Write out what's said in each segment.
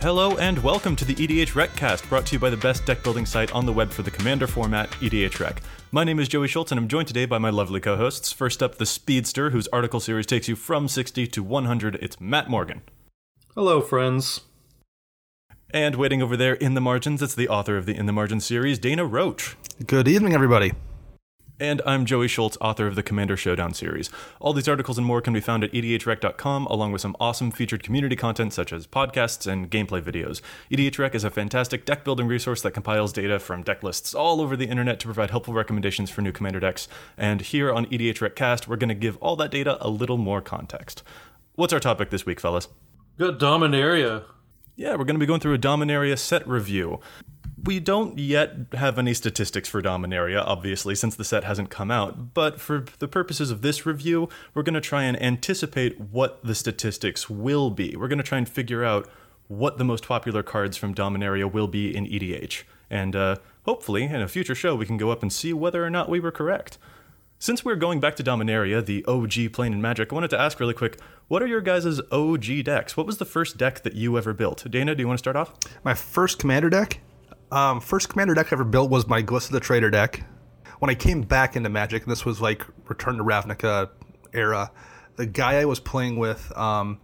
Hello and welcome to the EDH Recast, brought to you by the best deck building site on the web for the Commander format, EDH Rec. My name is Joey Schultz, and I'm joined today by my lovely co-hosts. First up, the Speedster, whose article series takes you from 60 to 100. It's Matt Morgan. Hello, friends. And waiting over there in the margins, it's the author of the In the Margins series, Dana Roach. Good evening, everybody. And I'm Joey Schultz, author of the Commander Showdown series. All these articles and more can be found at edhrec.com, along with some awesome featured community content such as podcasts and gameplay videos. EDHREC is a fantastic deck building resource that compiles data from deck lists all over the internet to provide helpful recommendations for new Commander decks. And here on EDHRECcast, we're going to give all that data a little more context. What's our topic this week, fellas? Good Dominaria. Yeah, we're going to be going through a Dominaria set review. We don't yet have any statistics for Dominaria, obviously, since the set hasn't come out, but for the purposes of this review, we're going to try and anticipate what the statistics will be. We're going to try and figure out what the most popular cards from Dominaria will be in EDH. And uh, hopefully, in a future show, we can go up and see whether or not we were correct. Since we're going back to Dominaria, the OG plane in Magic, I wanted to ask really quick what are your guys' OG decks? What was the first deck that you ever built? Dana, do you want to start off? My first commander deck? Um, first commander deck I ever built was my Glissa the Traitor deck. When I came back into Magic, and this was like Return to Ravnica era, the guy I was playing with, um,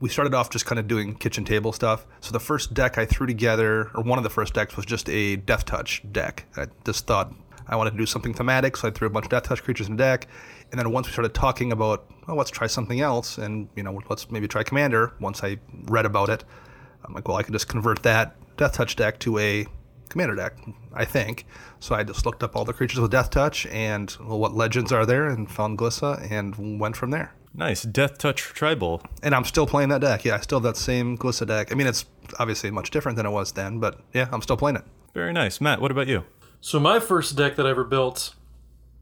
we started off just kind of doing kitchen table stuff. So the first deck I threw together, or one of the first decks, was just a Death Touch deck. I just thought I wanted to do something thematic, so I threw a bunch of Death Touch creatures in the deck. And then once we started talking about, well, let's try something else, and you know, let's maybe try Commander. Once I read about it, I'm like, well, I could just convert that Death Touch deck to a commander deck, I think. So I just looked up all the creatures with Death Touch and well, what legends are there and found Glissa and went from there. Nice. Death Touch Tribal. And I'm still playing that deck. Yeah, I still have that same Glissa deck. I mean, it's obviously much different than it was then, but yeah, I'm still playing it. Very nice. Matt, what about you? So my first deck that I ever built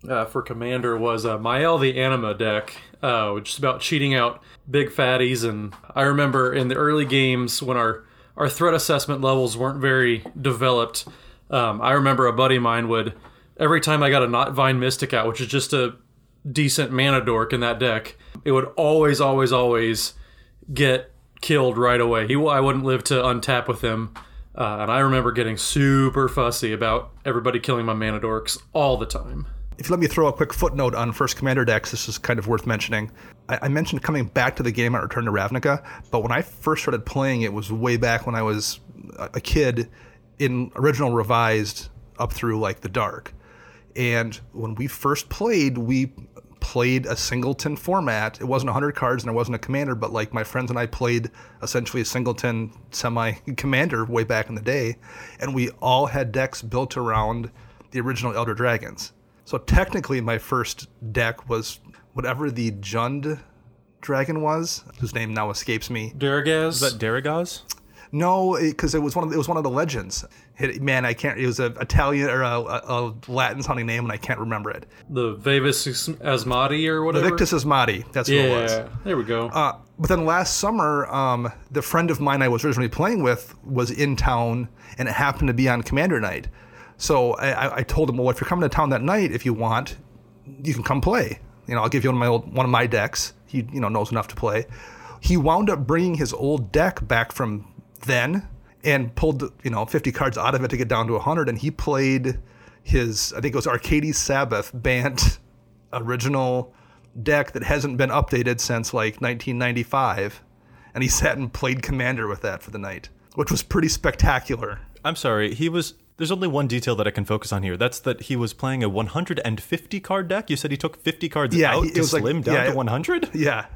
uh, for Commander was uh, Mayael the Anima deck, uh, which is about cheating out big fatties. And I remember in the early games when our our threat assessment levels weren't very developed. Um, I remember a buddy of mine would every time I got a Knotvine Mystic out, which is just a decent mana dork in that deck, it would always, always, always get killed right away. He, I wouldn't live to untap with him. Uh, and I remember getting super fussy about everybody killing my mana dorks all the time. If you let me throw a quick footnote on first commander decks, this is kind of worth mentioning. I, I mentioned coming back to the game at Return to Ravnica, but when I first started playing, it was way back when I was a, kid in original revised up through like the dark. And when we first played, we played a singleton format. It wasn't 100 cards and there wasn't a commander, but like my friends and I played essentially a singleton semi commander way back in the day. And we all had decks built around the original Elder Dragons. So technically, my first deck was whatever the Jund dragon was, whose name now escapes me. Darigaaz? Is that Darigaaz? No, because it, it, was one of the, it was one of the legends. It, man, I can't. It was an Italian or a, a, a, Latin sounding name, and I can't remember it. Vaevictis Asmadi or whatever. Vaevictis Asmadi. That's yeah, what it was. There we go. Uh, but then last summer, um, the friend of mine I was originally playing with was in town, and it happened to be on Commander Night. So I, I told him, well, if you're coming to town that night, if you want, you can come play. You know, I'll give you one of my old, one of my decks. He you know knows enough to play. He wound up bringing his old deck back from then and pulled you know 50 cards out of it to get down to 100 and he played his I think it was Arcades Sabboth banned original deck that hasn't been updated since like 1995, and he sat and played Commander with that for the night, which was pretty spectacular. I'm sorry, he was. There's only one detail that I can focus on here. That's that he was playing a 150 card deck. You said he took 50 cards Yeah, out he- to was like- slim down yeah, to 100. Yeah,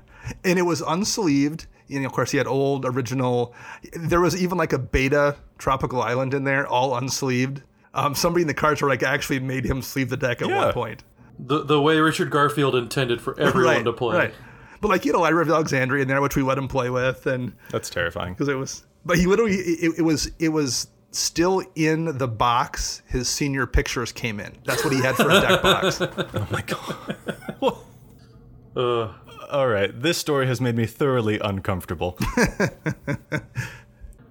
and it was unsleeved. You know, of course, he had old original. There was even like a beta Tropical Island in there, all unsleeved. Um, somebody in the cards were like actually made him sleeve the deck at Yeah. one point. The the way Richard Garfield intended for everyone right, to play. Right. But like you had a Library of Alexandria in there, which we let him play with, and That's terrifying. because it was. But he literally, it, it was, it was still in the box. His senior pictures came in. That's what he had for a deck box. Oh my god. Uh. All right, this story has made me thoroughly uncomfortable.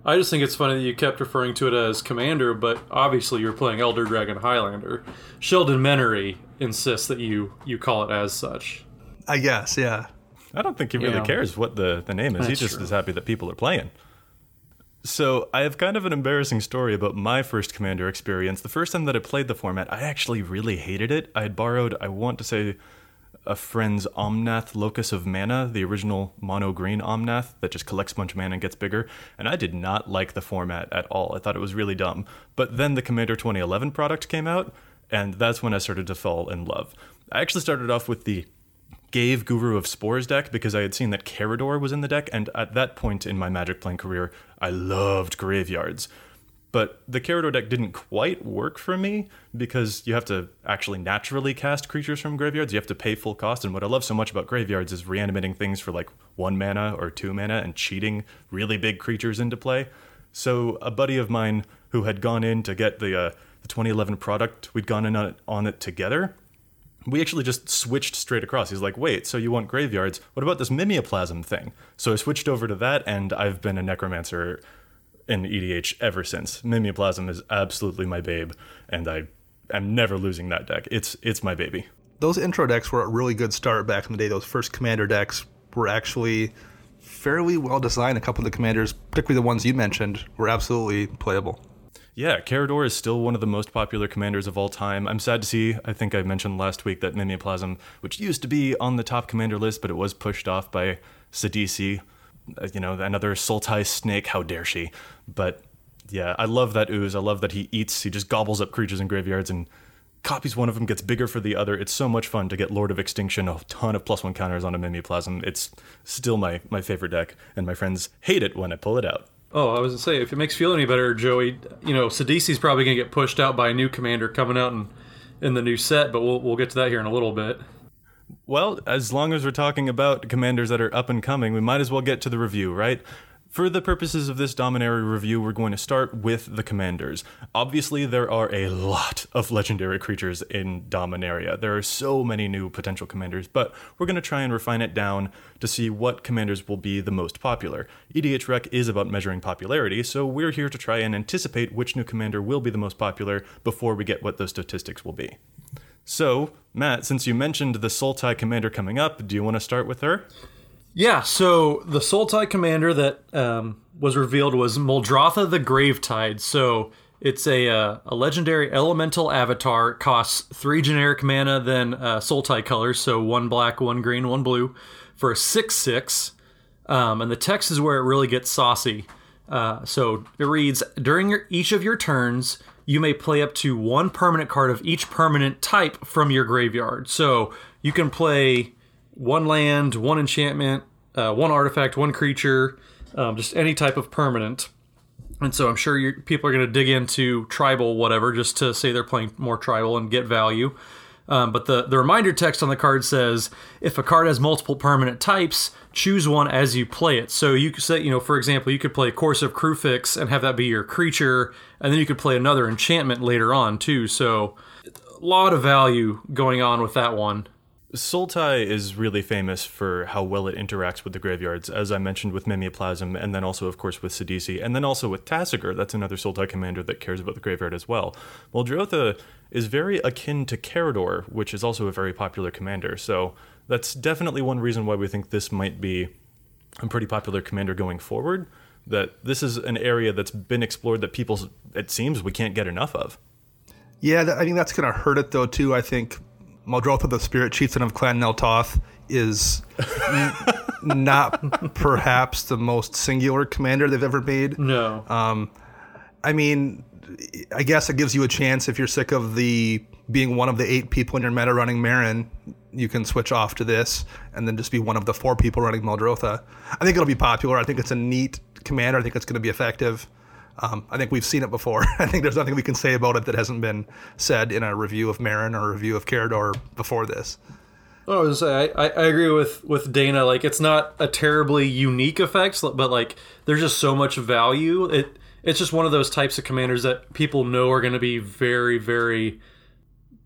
I just think it's funny that you kept referring to it as Commander, but obviously you're playing Elder Dragon Highlander. Sheldon Menery insists that you you call it as such. I guess, yeah. I don't think he really Yeah. cares what the, the name is. he just true. is happy that people are playing. So, I have kind of an embarrassing story about my first Commander experience. The first time that I played the format, I actually really hated it. I had borrowed, I want to say, a friend's Omnath Locus of Mana, the original mono green Omnath that just collects a bunch of mana and gets bigger, and I did not like the format at all. I thought it was really dumb. But then the Commander 2011 product came out, and that's when I started to fall in love. I actually started off with the Ghave Guru of Spores deck because I had seen that Karador was in the deck, and at that point in my Magic playing career, I loved graveyards. But the Karador deck didn't quite work for me because you have to actually naturally cast creatures from graveyards. You have to pay full cost. And what I love so much about graveyards is reanimating things for like one mana or two mana and cheating really big creatures into play. So a buddy of mine who had gone in to get the uh, the 2011 product, we'd gone in on it, on it together we actually just switched straight across. He's like, wait, so you want graveyards? What about this mimeoplasm thing? So I switched over to that, and I've been a necromancer in EDH ever since. Mimeoplasm is absolutely my babe, and I am never losing that deck. It's it's my baby. Those intro decks were a really good start back in the day. Those first commander decks were actually fairly well designed. A couple of the commanders, particularly the ones you mentioned, were absolutely playable. Yeah, Karador is still one of the most popular commanders of all time. I'm sad to see, I think I mentioned last week that Mimeoplasm, which used to be on the top commander list, but it was pushed off by Sidisi, uh, you know, another Sultai snake, how dare she. But yeah, I love that ooze. I love that he eats, he just gobbles up creatures in graveyards and copies one of them, gets bigger for the other. It's so much fun to get Lord of Extinction, a ton of plus one counters on a Mimeoplasm. It's still my, my favorite deck, and my friends hate it when I pull it out. Oh, I was gonna say, if it makes you feel any better, Joey, you know, Sidisi's probably gonna get pushed out by a new commander coming out in, in the new set, but we'll we'll get to that here in a little bit. Well, as long as we're talking about commanders that are up and coming, we might as well get to the review, right? For the purposes of this Dominary review, we're going to start with the commanders. Obviously, there are a lot of legendary creatures in Dominaria. There are so many new potential commanders, but we're going to try and refine it down to see what commanders will be the most popular. EDH Rec is about measuring popularity, so we're here to try and anticipate which new commander will be the most popular before we get what those statistics will be. So, Matt, since you mentioned the Sultai commander coming up, do you want to start with her? Yeah, so the Soul Sultai commander that um, was revealed was Muldrotha the Gravetide. So it's a, uh, a legendary elemental avatar. Costs three generic mana, then uh, Sultai colors. So one black, one green, one blue for a 6 6. Um, and the text is where it really gets saucy. Uh, so it reads During your, each of your turns, you may play up to one permanent card of each permanent type from your graveyard. So you can play one land, one enchantment, uh, one artifact, one creature, um, just any type of permanent. And so I'm sure people are going to dig into tribal whatever just to say they're playing more tribal and get value. Um, but the, the reminder text on the card says if a card has multiple permanent types, choose one as you play it. So you could say, you know, for example, you could play Courser of Kruphix and have that be your creature, and then you could play another enchantment later on too. So a lot of value going on with that one. Sultai is really famous for how well it interacts with the graveyards, as I mentioned with Mimeoplasm, and then also, of course, with Sidisi, and then also with Tasigur. That's another Sultai commander that cares about the graveyard as well. Muldrotha is very akin to Karador, which is also a very popular commander, so that's definitely one reason why we think this might be a pretty popular commander going forward. That this is an area that's been explored that people, it seems, we can't get enough of. Yeah, I think that's going to hurt it though too. I think Muldrotha, the spirit chieftain of Clan Nel Toth, is n- not perhaps the most singular commander they've ever made. No. Um, I mean, I guess it gives you a chance if you're sick of the being one of the eight people in your meta running Meren, you can switch off to this and then just be one of the four people running Muldrotha. I think it'll be popular. I think it's a neat commander. I think it's going to be effective. Um, I think we've seen it before. I think there's nothing we can say about it that hasn't been said in a review of Meren or a review of Karador before this. I was say I, I agree with with Dana. Like it's not a terribly unique effect, but like there's just so much value. It it's just one of those types of commanders that people know are going to be very very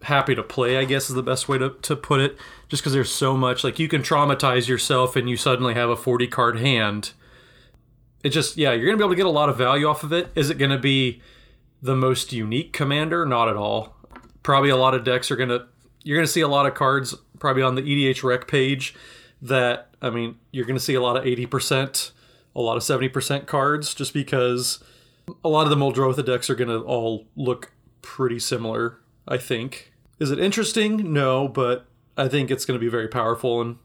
happy to play. I guess is the best way to to put it. Just because there's so much, like you can traumatize yourself and you suddenly have a 40 card hand. It just yeah, you're gonna be able to get a lot of value off of it. Is it gonna be the most unique commander? Not at all. Probably a lot of decks are gonna you're gonna see a lot of cards probably on the EDH rec page that I mean you're to see a lot of 80%, a lot of 70% cards just because a lot of the Muldrotha decks are to all look pretty similar, I think. Is it interesting? No, but I think it's to be very powerful and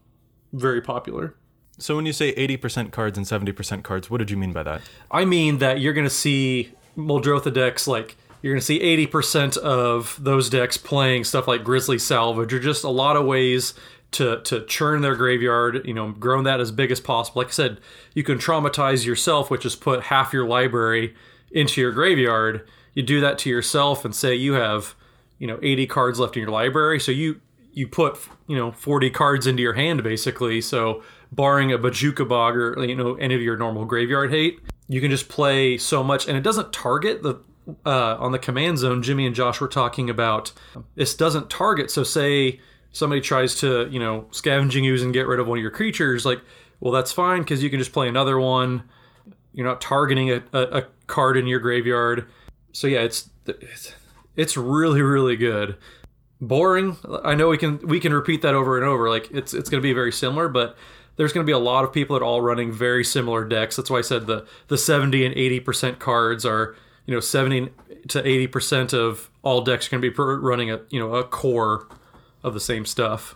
very popular. So when you say 80% cards and 70% cards, what did you mean by that? I mean that you're going to see Muldrotha decks like you're going to see 80% of those decks playing stuff like Grisly Salvage or just a lot of ways to, to churn their graveyard, you know, grow that as big as possible. Like I said, you can traumatize yourself, which is put half your library into your graveyard. You do that to yourself and say you have, you know, 80 cards left in your library. So you, you put, you know, 40 cards into your hand basically. So barring a Bojuka Bog or, you know, any of your normal graveyard hate, you can just play so much and it doesn't target the uh, on the command zone, Jimmy and Josh were talking about this doesn't target. So, say somebody tries to, you know, scavenging ooze and get rid of one of your creatures, like, well, that's fine because you can just play another one. You're not targeting a, a, a card in your graveyard. So, yeah, it's, it's it's really really good. Boring. I know we can we can repeat that over and over. Like it's it's going to be very similar, but there's going to be a lot of people that are all running very similar decks. That's why I said the the 70 and 80 percent cards are you know 70 to 80 percent of all decks are going to be running a you know a core of the same stuff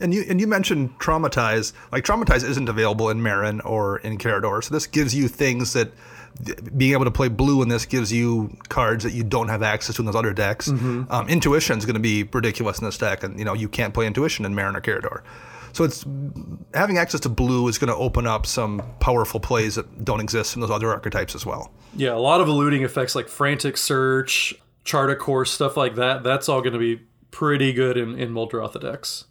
and you and you mentioned traumatize like traumatize isn't available in Meren or in Karador so this gives you things that being able to play blue in this gives you cards that you don't have access to in those other decks mm-hmm. um, intuition is going to be ridiculous in this deck and you know you can't play intuition in Meren or Karador so it's having access to blue is going to open up some powerful plays that don't exist in those other archetypes as well. Yeah, a lot of eluding effects like frantic search, chart a course, stuff like that. That's all going to be pretty good in in Muldrotha decks.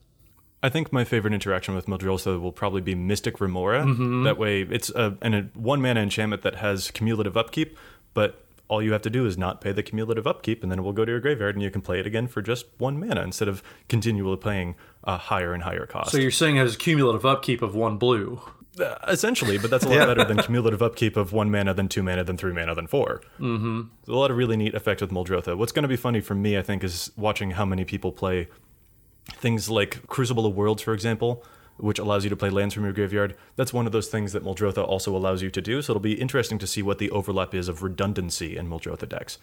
I think my favorite interaction with Muldrotha will probably be Mystic Remora. Mm-hmm. That way, it's a, an, a one mana enchantment that has cumulative upkeep, but all you have to do is not pay the cumulative upkeep, and then it will go to your graveyard, and you can play it again for just one mana instead of continually playing a higher and higher cost. So you're saying it has cumulative upkeep of one blue. Uh, essentially, but that's a lot yeah. better than cumulative upkeep of one mana, then two mana, then three mana, then 4 mm-hmm. There's a lot of really neat effect with Muldrotha. What's going to be funny for me, I think, is watching how many people play things like Crucible of Worlds, for example, which allows you to play lands from your graveyard. That's one of those things that Muldrotha also allows you to do, so it'll be interesting to see what the overlap is of redundancy in Muldrotha decks.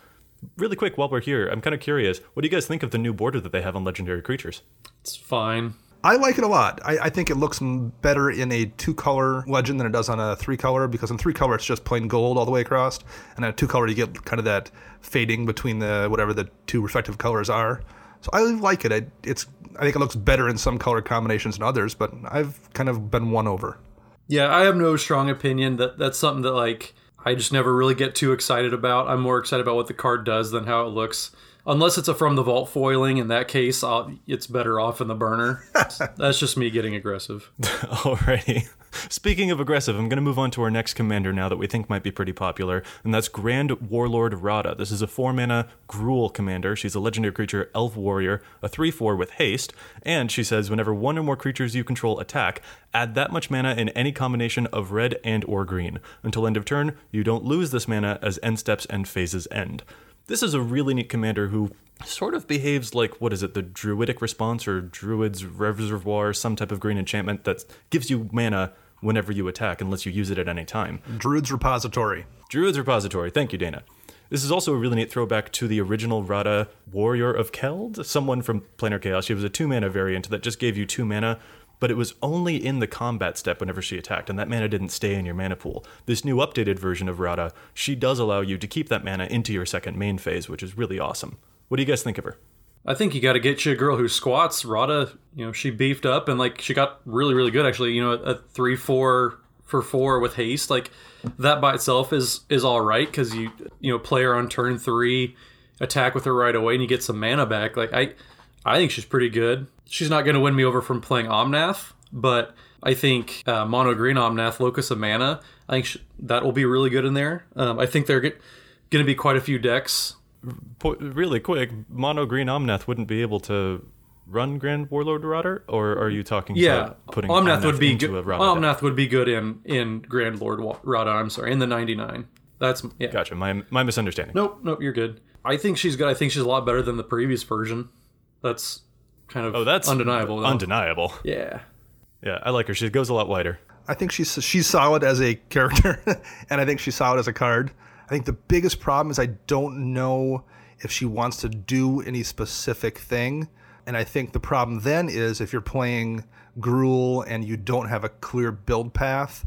Really quick, while we're here, I'm kind of curious. What do you guys think of the new border that they have on Legendary Creatures? It's fine. I like it a lot. I, I, think it looks better in a two color legend than it does on a three color because in three color it's just plain gold all the way across, and in a two color you get kind of that fading between the whatever the two respective colors are. So I like it. I, it's I think it looks better in some color combinations than others, but I've kind of been won over. Yeah, I have no strong opinion. That that's something that like I just never really get too excited about. I'm more excited about what the card does than how it looks. Unless it's a from the vault foiling, in that case, I'll, it's better off in the burner. That's just me getting aggressive. Alrighty. Speaking of aggressive, I'm going to move on to our next commander now that we think might be pretty popular, and that's Grand Warlord Radha. This is a 4 mana Gruul commander. She's a legendary creature, Elf Warrior, a 3 4 with haste, and she says whenever one or more creatures you control attack, add that much mana in any combination of red and or green. Until end of turn, you don't lose this mana as end steps and phases end. This is a really neat commander who sort of behaves like what is it, the Druidic response or Druid's Reservoir, some type of green enchantment that gives you mana whenever you attack and lets you use it at any time. Druid's Repository. Druid's Repository. Thank you, Dana. This is also a really neat throwback to the original Radha Warrior of Keld, someone from Planar Chaos. She was a two mana variant that just gave you two mana, but it was only in the combat step whenever she attacked, and that mana didn't stay in your mana pool. This new updated version of Radha, she does allow you to keep that mana into your second main phase, which is really awesome. What do you guys think of her? I think you got to get you a girl who squats. Radha, you know, she beefed up and like she got really, really good actually. You know, a three four for four with haste, like that by itself is is all right because you you know play her on turn three, attack with her right away, and you get some mana back. Like I, I think she's pretty good. She's not going to win me over from playing Omnath, but I think uh, mono green Omnath, Locus of Mana. I think sh- that will be really good in there. Um, I think they're going to be quite a few decks Po- really quick, mono green Omnath wouldn't be able to run Grand Warlord Radha, or are you talking yeah, about putting Omnath, would be into good. Omnath deck? would be good in in Grand Lord Wa- Radha. I'm sorry, in the 99. That's yeah. Gotcha. My my misunderstanding. Nope, nope, you're good. I think she's good. I think she's a lot better than the previous version. That's kind of Oh, that's undeniable. though. Undeniable. yeah. Yeah, I like her. She goes a lot wider. I think she's she's solid as a character, and I think she's solid as a card. I think the biggest problem is I don't know if she wants to do any specific thing, and I think the problem then is if you're playing Gruul and you don't have a clear build path,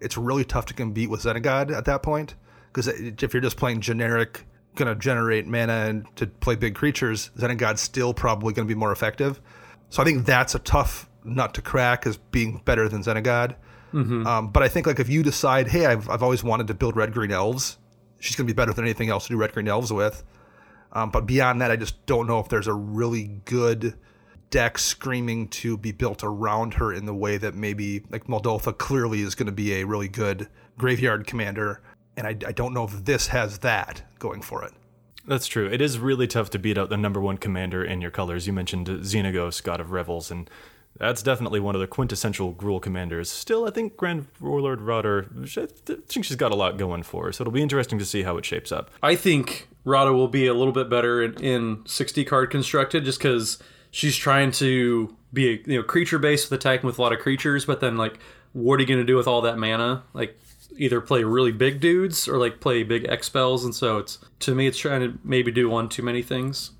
it's really tough to compete with Xenagod at that point. Because if you're just playing generic, gonna generate mana and to play big creatures, Xenagod's still probably gonna be more effective. So I think that's a tough nut to crack as being better than Xenagod. Um, but I think like if you decide, hey, I've, I've always wanted to build red green elves, she's gonna be better than anything else to do red green elves with. Um, but beyond that, I just don't know if there's a really good deck screaming to be built around her in the way that maybe like Muldrotha clearly is going to be a really good graveyard commander, and I, I don't know if this has that going for it. That's true. It is really tough to beat out the number one commander in your colors. You mentioned Xenagos, God of Revels, and that's definitely one of the quintessential Gruul commanders. Still, I think Grand Warlord Radha, I think she's got a lot going for her, so it'll be interesting to see how it shapes up. I think Radha will be a little bit better in, in 60 card constructed just because she's trying to be a you know creature based with attacking with a lot of creatures, but then like what are you gonna do with all that mana? Like either play really big dudes or like play big X spells, and so it's to me it's trying to maybe do one too many things.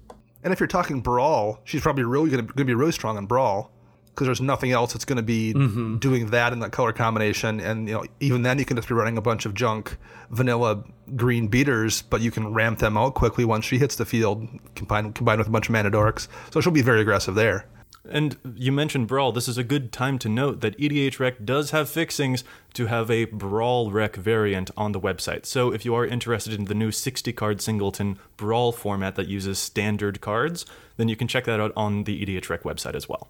And if you're talking brawl, she's probably really going to be really strong in brawl because there's nothing else that's going to be mm-hmm. doing that in that color combination. And you know, even then, you can just be running a bunch of junk vanilla green beaters, but you can ramp them out quickly once she hits the field, combined combined with a bunch of mana dorks. So she'll be very aggressive there. And you mentioned Brawl. This is a good time to note that EDH Rec does have fixings to have a Brawl Rec variant on the website. So if you are interested in the new 60 card singleton Brawl format that uses standard cards, then you can check that out on the EDH Rec website as well.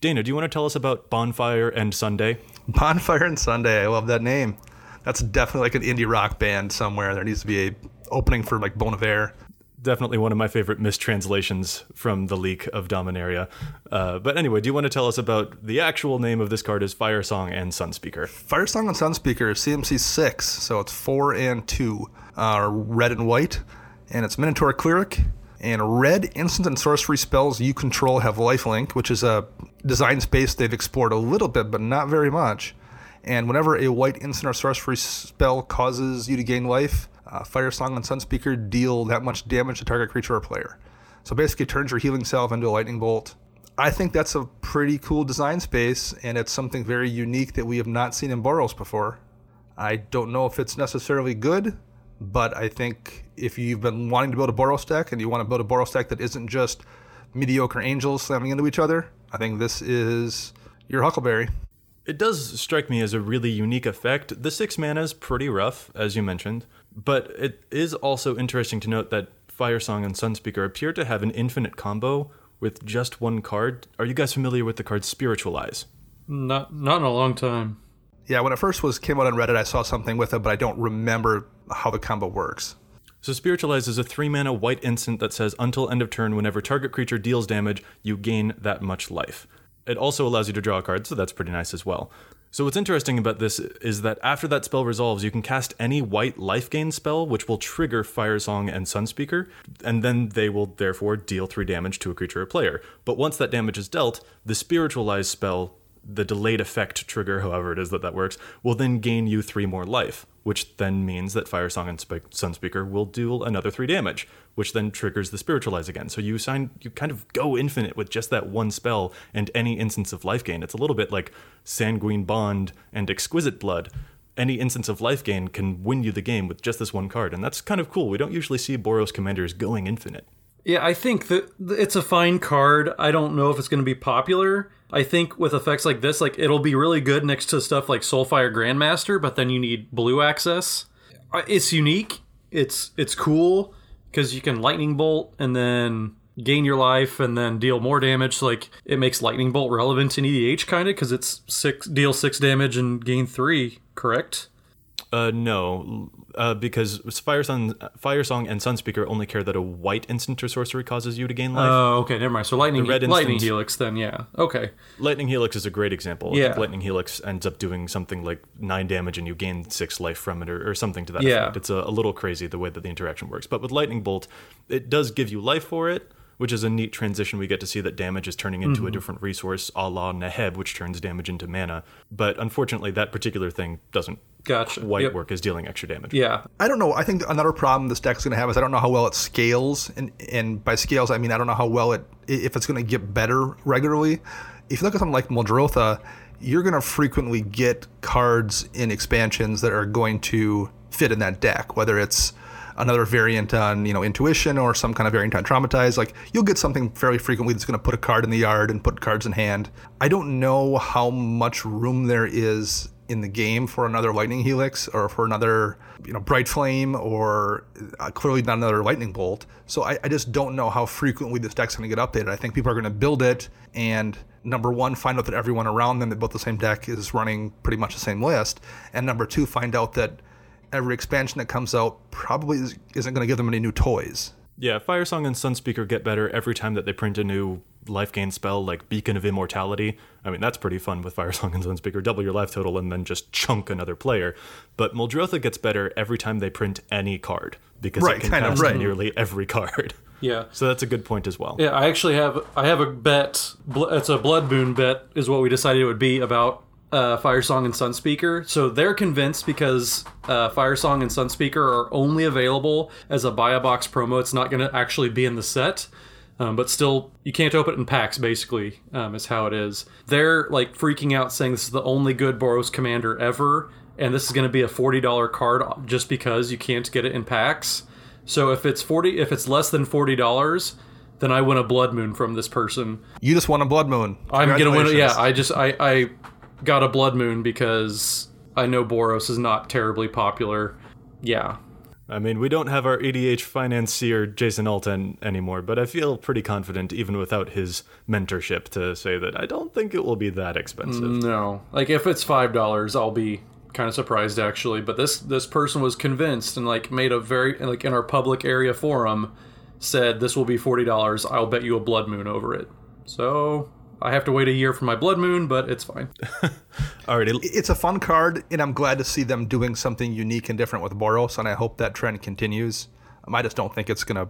Dana, do you want to tell us about Bonfire and Sunday? Bonfire and Sunday, I love that name. That's definitely like an indie rock band somewhere. There needs to be a opening for like Bon Iver. Definitely one of my favorite mistranslations from the leak of Dominaria. Uh, but anyway, do you want to tell us about the actual name of this card is Fire Song and Sunspeaker? Fire Song and Sunspeaker, is CMC six, so it's four and two, uh, red and white, and it's Minotaur Cleric. And red instant and sorcery spells you control have lifelink, which is a design space they've explored a little bit, but not very much. And whenever a white instant or sorcery spell causes you to gain life, uh, Fire Song and Sunspeaker deal that much damage to target creature or player. So basically, turns your healing salve into a lightning bolt. I think that's a pretty cool design space, and it's something very unique that we have not seen in Boros before. I don't know if it's necessarily good, but I think if you've been wanting to build a Boros deck and you want to build a Boros deck that isn't just mediocre angels slamming into each other, I think this is your Huckleberry. It does strike me as a really unique effect. The six mana is pretty rough, as you mentioned, but it is also interesting to note that Fire Song and Sunspeaker appear to have an infinite combo with just one card. Are you guys familiar with the card Spiritualize? Not not in a long time. Yeah, when it first was came out on Reddit, I saw something with it, but I don't remember how the combo works. So Spiritualize is a three mana white instant that says until end of turn, whenever target creature deals damage, you gain that much life. It also allows you to draw a card, so that's pretty nice as well. So what's interesting about this is that after that spell resolves, you can cast any white life gain spell, which will trigger Fire Song and Sunspeaker, and then they will therefore deal three damage to a creature or player. But once that damage is dealt, the spiritualized spell the delayed effect trigger, however it is that that works, will then gain you three more life, which then means that Fire Song and Sp- Sunspeaker will do another three damage, which then triggers the Spiritualize again. So you sign, you kind of go infinite with just that one spell and any instance of life gain. It's a little bit like Sanguine Bond and Exquisite Blood. Any instance of life gain can win you the game with just this one card, and that's kind of cool. We don't usually see Boros commanders going infinite. Yeah, I think that it's a fine card. I don't know if it's going to be popular. I think with effects like this, like it'll be really good next to stuff like Soulfire Grandmaster, but then you need blue access. It's unique. It's it's cool because you can lightning bolt and then gain your life and then deal more damage. Like it makes lightning bolt relevant in EDH kind of because it's six deal six damage and gain three. Correct. Uh, no, uh, because Fire, Sun, Fire Song and Sunspeaker only care that a white instant or sorcery causes you to gain life. Oh, okay, never mind. So lightning, red lightning helix, then yeah, okay, Lightning Helix is a great example. Yeah. Lightning Helix ends up doing something like nine damage and you gain six life from it or, or something to that Yeah. effect. It's a, a little crazy the way that the interaction works. But with Lightning Bolt, it does give you life for it, which is a neat transition. We get to see that damage is turning into Mm-hmm. a different resource a la Neheb, which turns damage into mana. But unfortunately, that particular thing doesn't gotcha. quite Yep. work as dealing extra damage. Yeah, I don't know. I think another problem this deck's going to have is I don't know how well it scales, and and by scales I mean I don't know how well it if it's going to get better regularly. If you look at something like Muldrotha, you're going to frequently get cards in expansions that are going to fit in that deck, whether it's another variant on you know intuition or some kind of variant on traumatize like you'll get something fairly frequently that's going to put a card in the yard and put cards in hand. I don't know how much room there is in the game for another lightning helix or for another you know bright flame or uh, clearly not another lightning bolt. So I, I just don't know how frequently this deck's going to get updated. I think people are going to build it and number one find out that everyone around them that built the same deck is running pretty much the same list and number two find out that every expansion that comes out probably is, isn't going to give them any new toys Yeah, Fire Song and Sunspeaker get better every time that they print a new life gain spell like Beacon of Immortality. I mean, that's pretty fun with Fire Song and Sunspeaker. Double your life total and then just chunk another player. But Muldrotha gets better every time they print any card because Right, it can kind of, cast right. nearly every card. yeah. So that's a good point as well. Yeah, I actually have I have a bet. It's a blood moon bet, is what we decided it would be about uh, Fire Song and Sunspeaker. So they're convinced because uh, Fire Song and Sunspeaker are only available as a buy a box promo. It's not going to actually be in the set. Um, but still, you can't open it in packs. Basically, um, is how it is. They're like freaking out, saying this is the only good Boros commander ever, and this is going to be a forty dollar card just because you can't get it in packs. So if it's forty, if it's less than forty dollars, then I win a blood moon from this person. you just won a blood moon I'm gonna win. it. Yeah, I just I I got a blood moon because I know Boros is not terribly popular. Yeah, I mean, we don't have our EDH financier Jason Alton anymore, but I feel pretty confident, even without his mentorship, to say that I don't think it will be that expensive. no, like if it's five dollars, I'll be kind of surprised actually. But this this person was convinced and like made a very like in our public area forum said this will be forty dollars. I'll bet you a blood moon over it. So I have to wait a year for my blood moon, but it's fine. Alrighty, it's a fun card, and I'm glad to see them doing something unique and different with Boros, and I hope that trend continues. Um, I just don't think it's gonna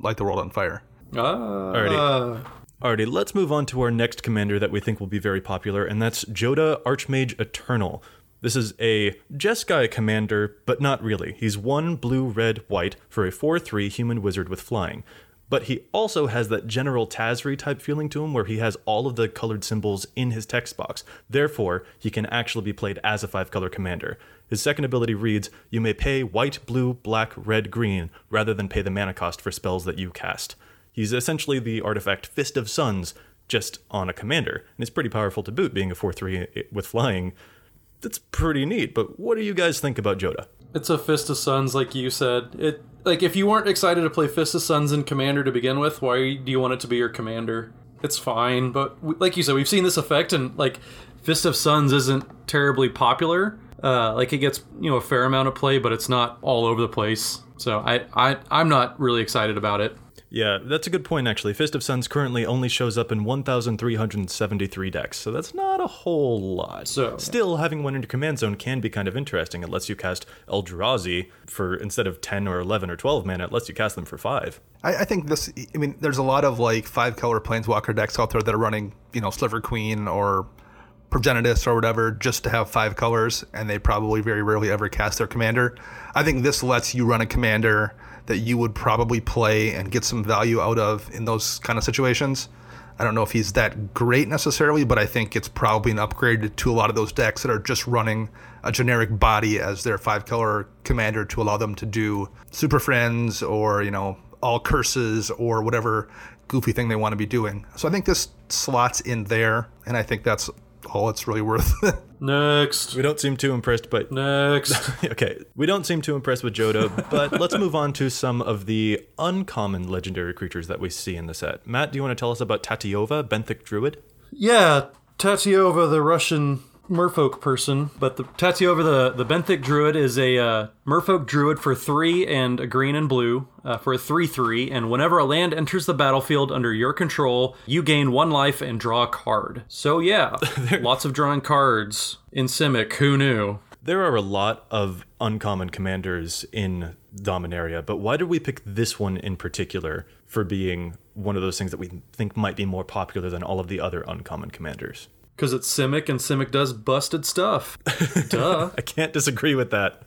light the world on fire. Ah. Alrighty. Alrighty, let's move on to our next commander that we think will be very popular, and that's Jodah Archmage Eternal. This is a Jeskai commander, but not really. He's one blue, red, white for a 4 3 human wizard with flying. But he also has that general Tazri type feeling to him where he has all of the colored symbols in his text box. Therefore, he can actually be played as a five color commander. His second ability reads You may pay white, blue, black, red, green, rather than pay the mana cost for spells that you cast. He's essentially the artifact Fist of Suns, just on a commander, and it's pretty powerful to boot, being a 4 3 with flying. That's pretty neat, but what do you guys think about Jodah? It's a Fist of Suns, like you said. It like if you weren't excited to play Fist of Suns in Commander to begin with, why do you want it to be your commander? It's fine, but we, like you said, we've seen this effect, and like Fist of Suns isn't terribly popular. Uh, like it gets you know a fair amount of play, but it's not all over the place. So I I I'm not really excited about it. Yeah, that's a good point, actually. Fist of Suns currently only shows up in 1,373 decks, so that's not a whole lot. So- Still, having one in your command zone can be kind of interesting. It lets you cast Eldrazi for, instead of 10 or 11 or 12 mana, it lets you cast them for 5. I, I think this. I mean, there's a lot of like five color planeswalker decks out there that are running, you know, Sliver Queen or Progenitus or whatever just to have five colors, and they probably very rarely ever cast their commander. I think this lets you run a commander that you would probably play and get some value out of in those kind of situations. I don't know if he's that great necessarily, but I think it's probably an upgrade to a lot of those decks that are just running a generic body as their five color commander to allow them to do super friends or, you know, all curses or whatever goofy thing they want to be doing. So I think this slots in there, and I think that's all it's really worth. Next. We don't seem too impressed, but Next. okay, we don't seem too impressed with Jodah, but let's move on to some of the uncommon legendary creatures that we see in the set. Matt, do you want to tell us about Tatyova, Benthic Druid? Yeah, Tatyova, the Russian merfolk person, but the Tatyova, the, the Benthic Druid, is a uh, merfolk druid for three and a green and blue uh, for a 3 3. And whenever a land enters the battlefield under your control, you gain one life and draw a card. So, yeah, lots of drawing cards in Simic. Who knew? There are a lot of uncommon commanders in Dominaria, but why did we pick this one in particular for being one of those things that we think might be more popular than all of the other uncommon commanders? Because it's Simic and Simic does busted stuff. Duh. I can't disagree with that.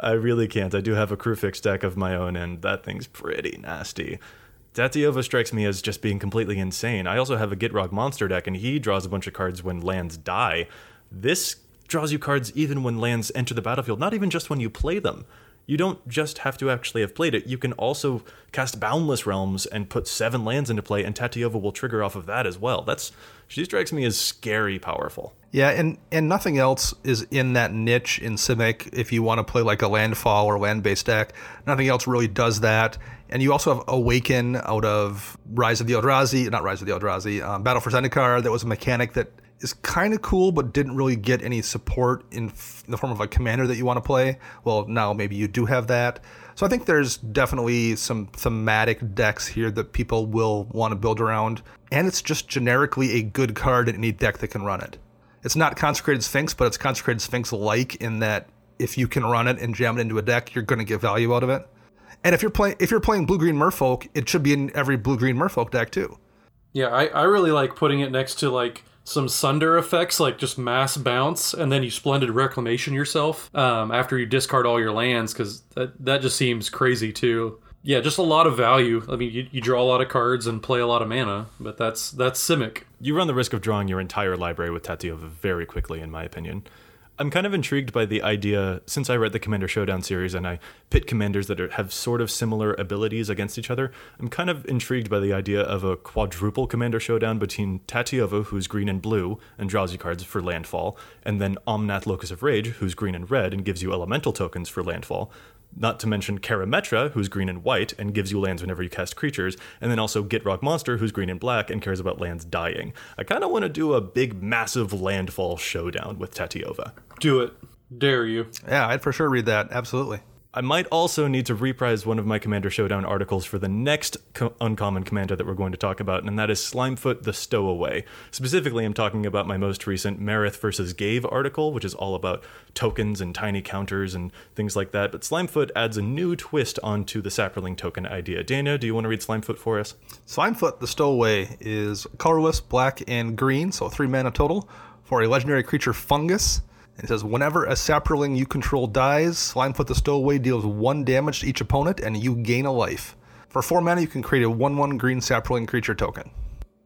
I really can't. I do have a Kruphix deck of my own, and that thing's pretty nasty. Tatyova strikes me as just being completely insane. I also have a Gitrog monster deck, and he draws a bunch of cards when lands die. This draws you cards even when lands enter the battlefield, not even just when you play them. You don't just have to actually have played it. You can also cast Boundless Realms and put seven lands into play, and Tatyova will trigger off of that as well. That's she strikes me as scary powerful. Yeah, and and nothing else is in that niche in Simic. If you want to play like a landfall or land-based deck, nothing else really does that. And you also have Awaken out of Rise of the Eldrazi, not Rise of the Eldrazi, um, Battle for Zendikar. That was a mechanic that is kind of cool, but didn't really get any support in, f- in the form of a commander that you want to play. Well, now maybe you do have that. So I think there's definitely some thematic decks here that people will want to build around. And it's just generically a good card in any deck that can run it. It's not Consecrated Sphinx, but it's Consecrated Sphinx like in that if you can run it and jam it into a deck, you're going to get value out of it. And if you're playing if you're playing blue green Merfolk, it should be in every blue green Merfolk deck too. Yeah, I, I really like putting it next to like some Sunder effects, like just mass bounce, and then you splendid reclamation yourself um, after you discard all your lands, because that, that just seems crazy too. Yeah, just a lot of value. I mean, you, you draw a lot of cards and play a lot of mana, but that's that's Simic. You run the risk of drawing your entire library with Tatyova very quickly, in my opinion. I'm kind of intrigued by the idea, since I read the Commander Showdown series and I pit commanders that are, have sort of similar abilities against each other. I'm kind of intrigued by the idea of a quadruple Commander Showdown between Tatyova, who's green and blue and draws you cards for landfall, and then Omnath Locus of Rage, who's green and red and gives you elemental tokens for landfall. Not to mention Karametra, who's green and white and gives you lands whenever you cast creatures, and then also Gitrog Monster, who's green and black and cares about lands dying. I kind of want to do a big, massive landfall showdown with Tatyova. Do it. Dare you. Yeah, I'd for sure read that. Absolutely. I might also need to reprise one of my Commander Showdown articles for the next co- uncommon commander that we're going to talk about, and that is Slimefoot the Stowaway. Specifically, I'm talking about my most recent Marath versus Ghave article, which is all about tokens and tiny counters and things like that. But Slimefoot adds a new twist onto the Saproling token idea. Dana, do you want to read Slimefoot for us? Slimefoot the Stowaway is colorless, black, and green, so three mana total, for a legendary creature fungus. It says, whenever a Saproling you control dies, Slimefoot the Stowaway deals one damage to each opponent and you gain a life. For four mana, you can create a 1 1 green Saproling creature token.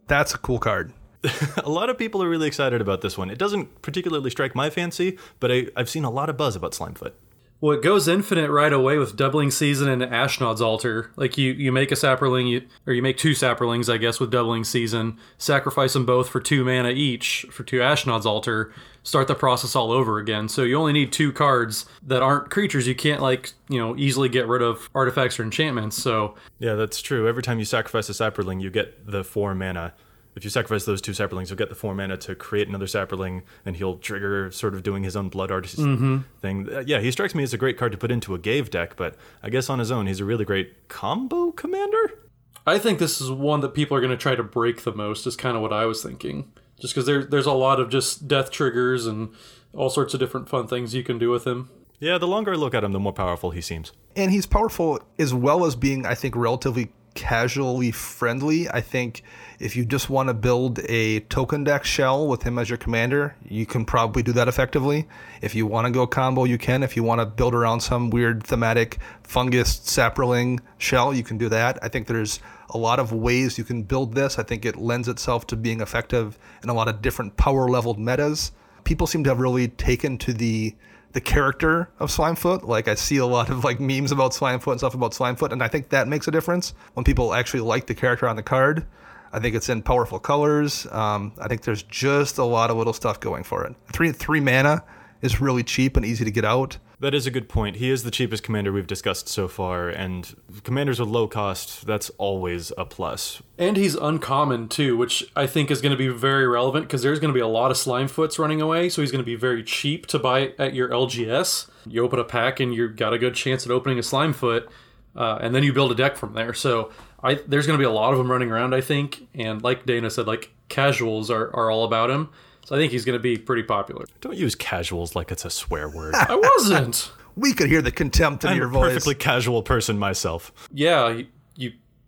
That's a cool card. a lot of people are really excited about this one. It doesn't particularly strike my fancy, but I, I've seen a lot of buzz about Slimefoot. Well, it goes infinite right away with doubling season and Ashnod's altar. Like you, you make a saproling, you, or you make two saprolings, I guess, with doubling season. Sacrifice them both for two mana each for two Ashnod's altar. Start the process all over again. So you only need two cards that aren't creatures. You can't like you know easily get rid of artifacts or enchantments. So Yeah, that's true. Every time you sacrifice a saproling, you get the four mana. If you sacrifice those two Saprolings, you'll get the four mana to create another Saproling, and he'll trigger sort of doing his own Blood Artist thing. Uh, yeah, he strikes me as a great card to put into a Ghave deck, but I guess on his own, he's a really great combo commander. I think this is one that people are going to try to break the most. Is kind of what I was thinking. Just because there, there's a lot of just death triggers and all sorts of different fun things you can do with him. Yeah, the longer I look at him, the more powerful he seems. And he's powerful as well as being, I think, relatively casually friendly. I think if you just want to build a token deck shell with him as your commander, you can probably do that effectively. If you want to go combo, you can. If you want to build around some weird thematic fungus saproling shell, you can do that. I think there's a lot of ways you can build this. I think it lends itself to being effective in a lot of different power leveled metas. People seem to have really taken to the the character of Slimefoot. Like I see a lot of like memes about Slimefoot and stuff about Slimefoot, and I think that makes a difference when people actually like the character on the card. I think it's in powerful colors. Um, I think there's just a lot of little stuff going for it. Three three mana is really cheap and easy to get out. That is a good point. He is the cheapest commander we've discussed so far, and commanders with low cost, that's always a plus. And he's uncommon too, which I think is going to be very relevant because there's going to be a lot of Slimefoots running away, so he's going to be very cheap to buy at your LGS. You open a pack and you've got a good chance at opening a Slimefoot, uh, and then you build a deck from there. So I, there's going to be a lot of them running around, I think. And like Dana said, like casuals are, are all about him. So I think he's going to be pretty popular. Don't use casuals like it's a swear word. I wasn't. We could hear the contempt in I'm your a voice. perfectly casual person myself. yeah, you, you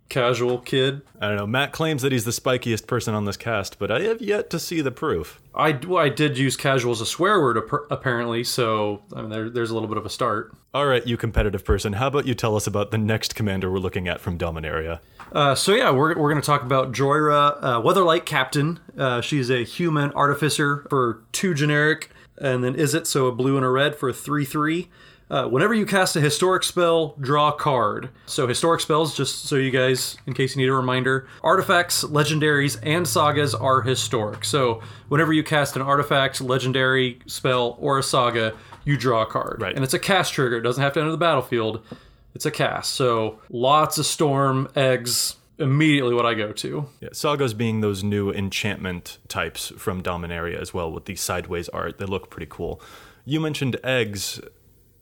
casual kid. I don't know. Matt claims that he's the spikiest person on this cast, but I have yet to see the proof. I, well, I did use casual as a swear word ap- apparently, so I mean there, there's a little bit of a start. All right, you competitive person, how about you tell us about the next commander we're looking at from Dominaria? Uh, so yeah, we're, we're going to talk about Jhoira, uh, Weatherlight Captain. Uh, she's a human artificer for two generic, and then is it so a blue and a red for a three three. Uh, whenever you cast a historic spell, draw a card. So historic spells, just so you guys, in case you need a reminder, artifacts, legendaries, and sagas are historic. So whenever you cast an artifact, legendary spell, or a saga, you draw a card. Right. And it's a cast trigger. It doesn't have to enter the battlefield. It's a cast. So lots of storm eggs. Immediately, what I go to. Yeah, sagas being those new enchantment types from Dominaria as well with the sideways art. They look pretty cool. You mentioned eggs.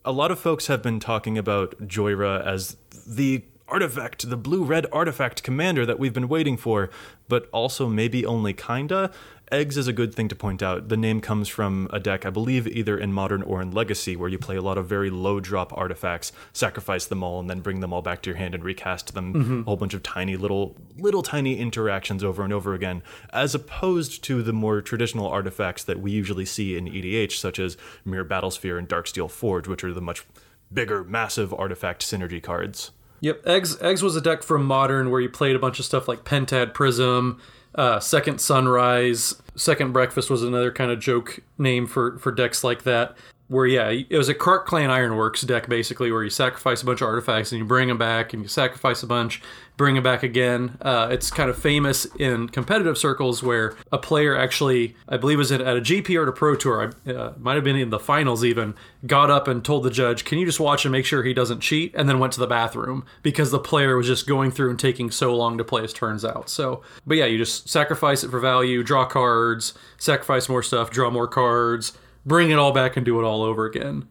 A lot of folks have been talking about Jhoira as the artifact, the blue red artifact commander that we've been waiting for, but also maybe only kinda. Eggs is a good thing to point out. The name comes from a deck, I believe, either in Modern or in Legacy, where you play a lot of very low drop artifacts, sacrifice them all, and then bring them all back to your hand and recast them. A whole bunch of tiny little, little tiny interactions over and over again, as opposed to the more traditional artifacts that we usually see in EDH, such as Myr Battlesphere and Darksteel Forge, which are the much bigger, massive artifact synergy cards. Yep, eggs. Eggs was a deck from Modern where you played a bunch of stuff like Pentad Prism, uh, Second Sunrise, Second Breakfast was another kind of joke name for for decks like that. Where yeah, it was a Krark-Clan Ironworks deck basically, where you sacrifice a bunch of artifacts and you bring them back, and you sacrifice a bunch, bring them back again. Uh, it's kind of famous in competitive circles where a player actually, I believe, was at a GP or at a Pro Tour, I uh, might have been in the finals even, got up and told the judge, "Can you just watch and make sure he doesn't cheat?" And then went to the bathroom because the player was just going through and taking so long to play his turns out. So, but yeah, you just sacrifice it for value, draw cards, sacrifice more stuff, draw more cards, bring it all back and do it all over again.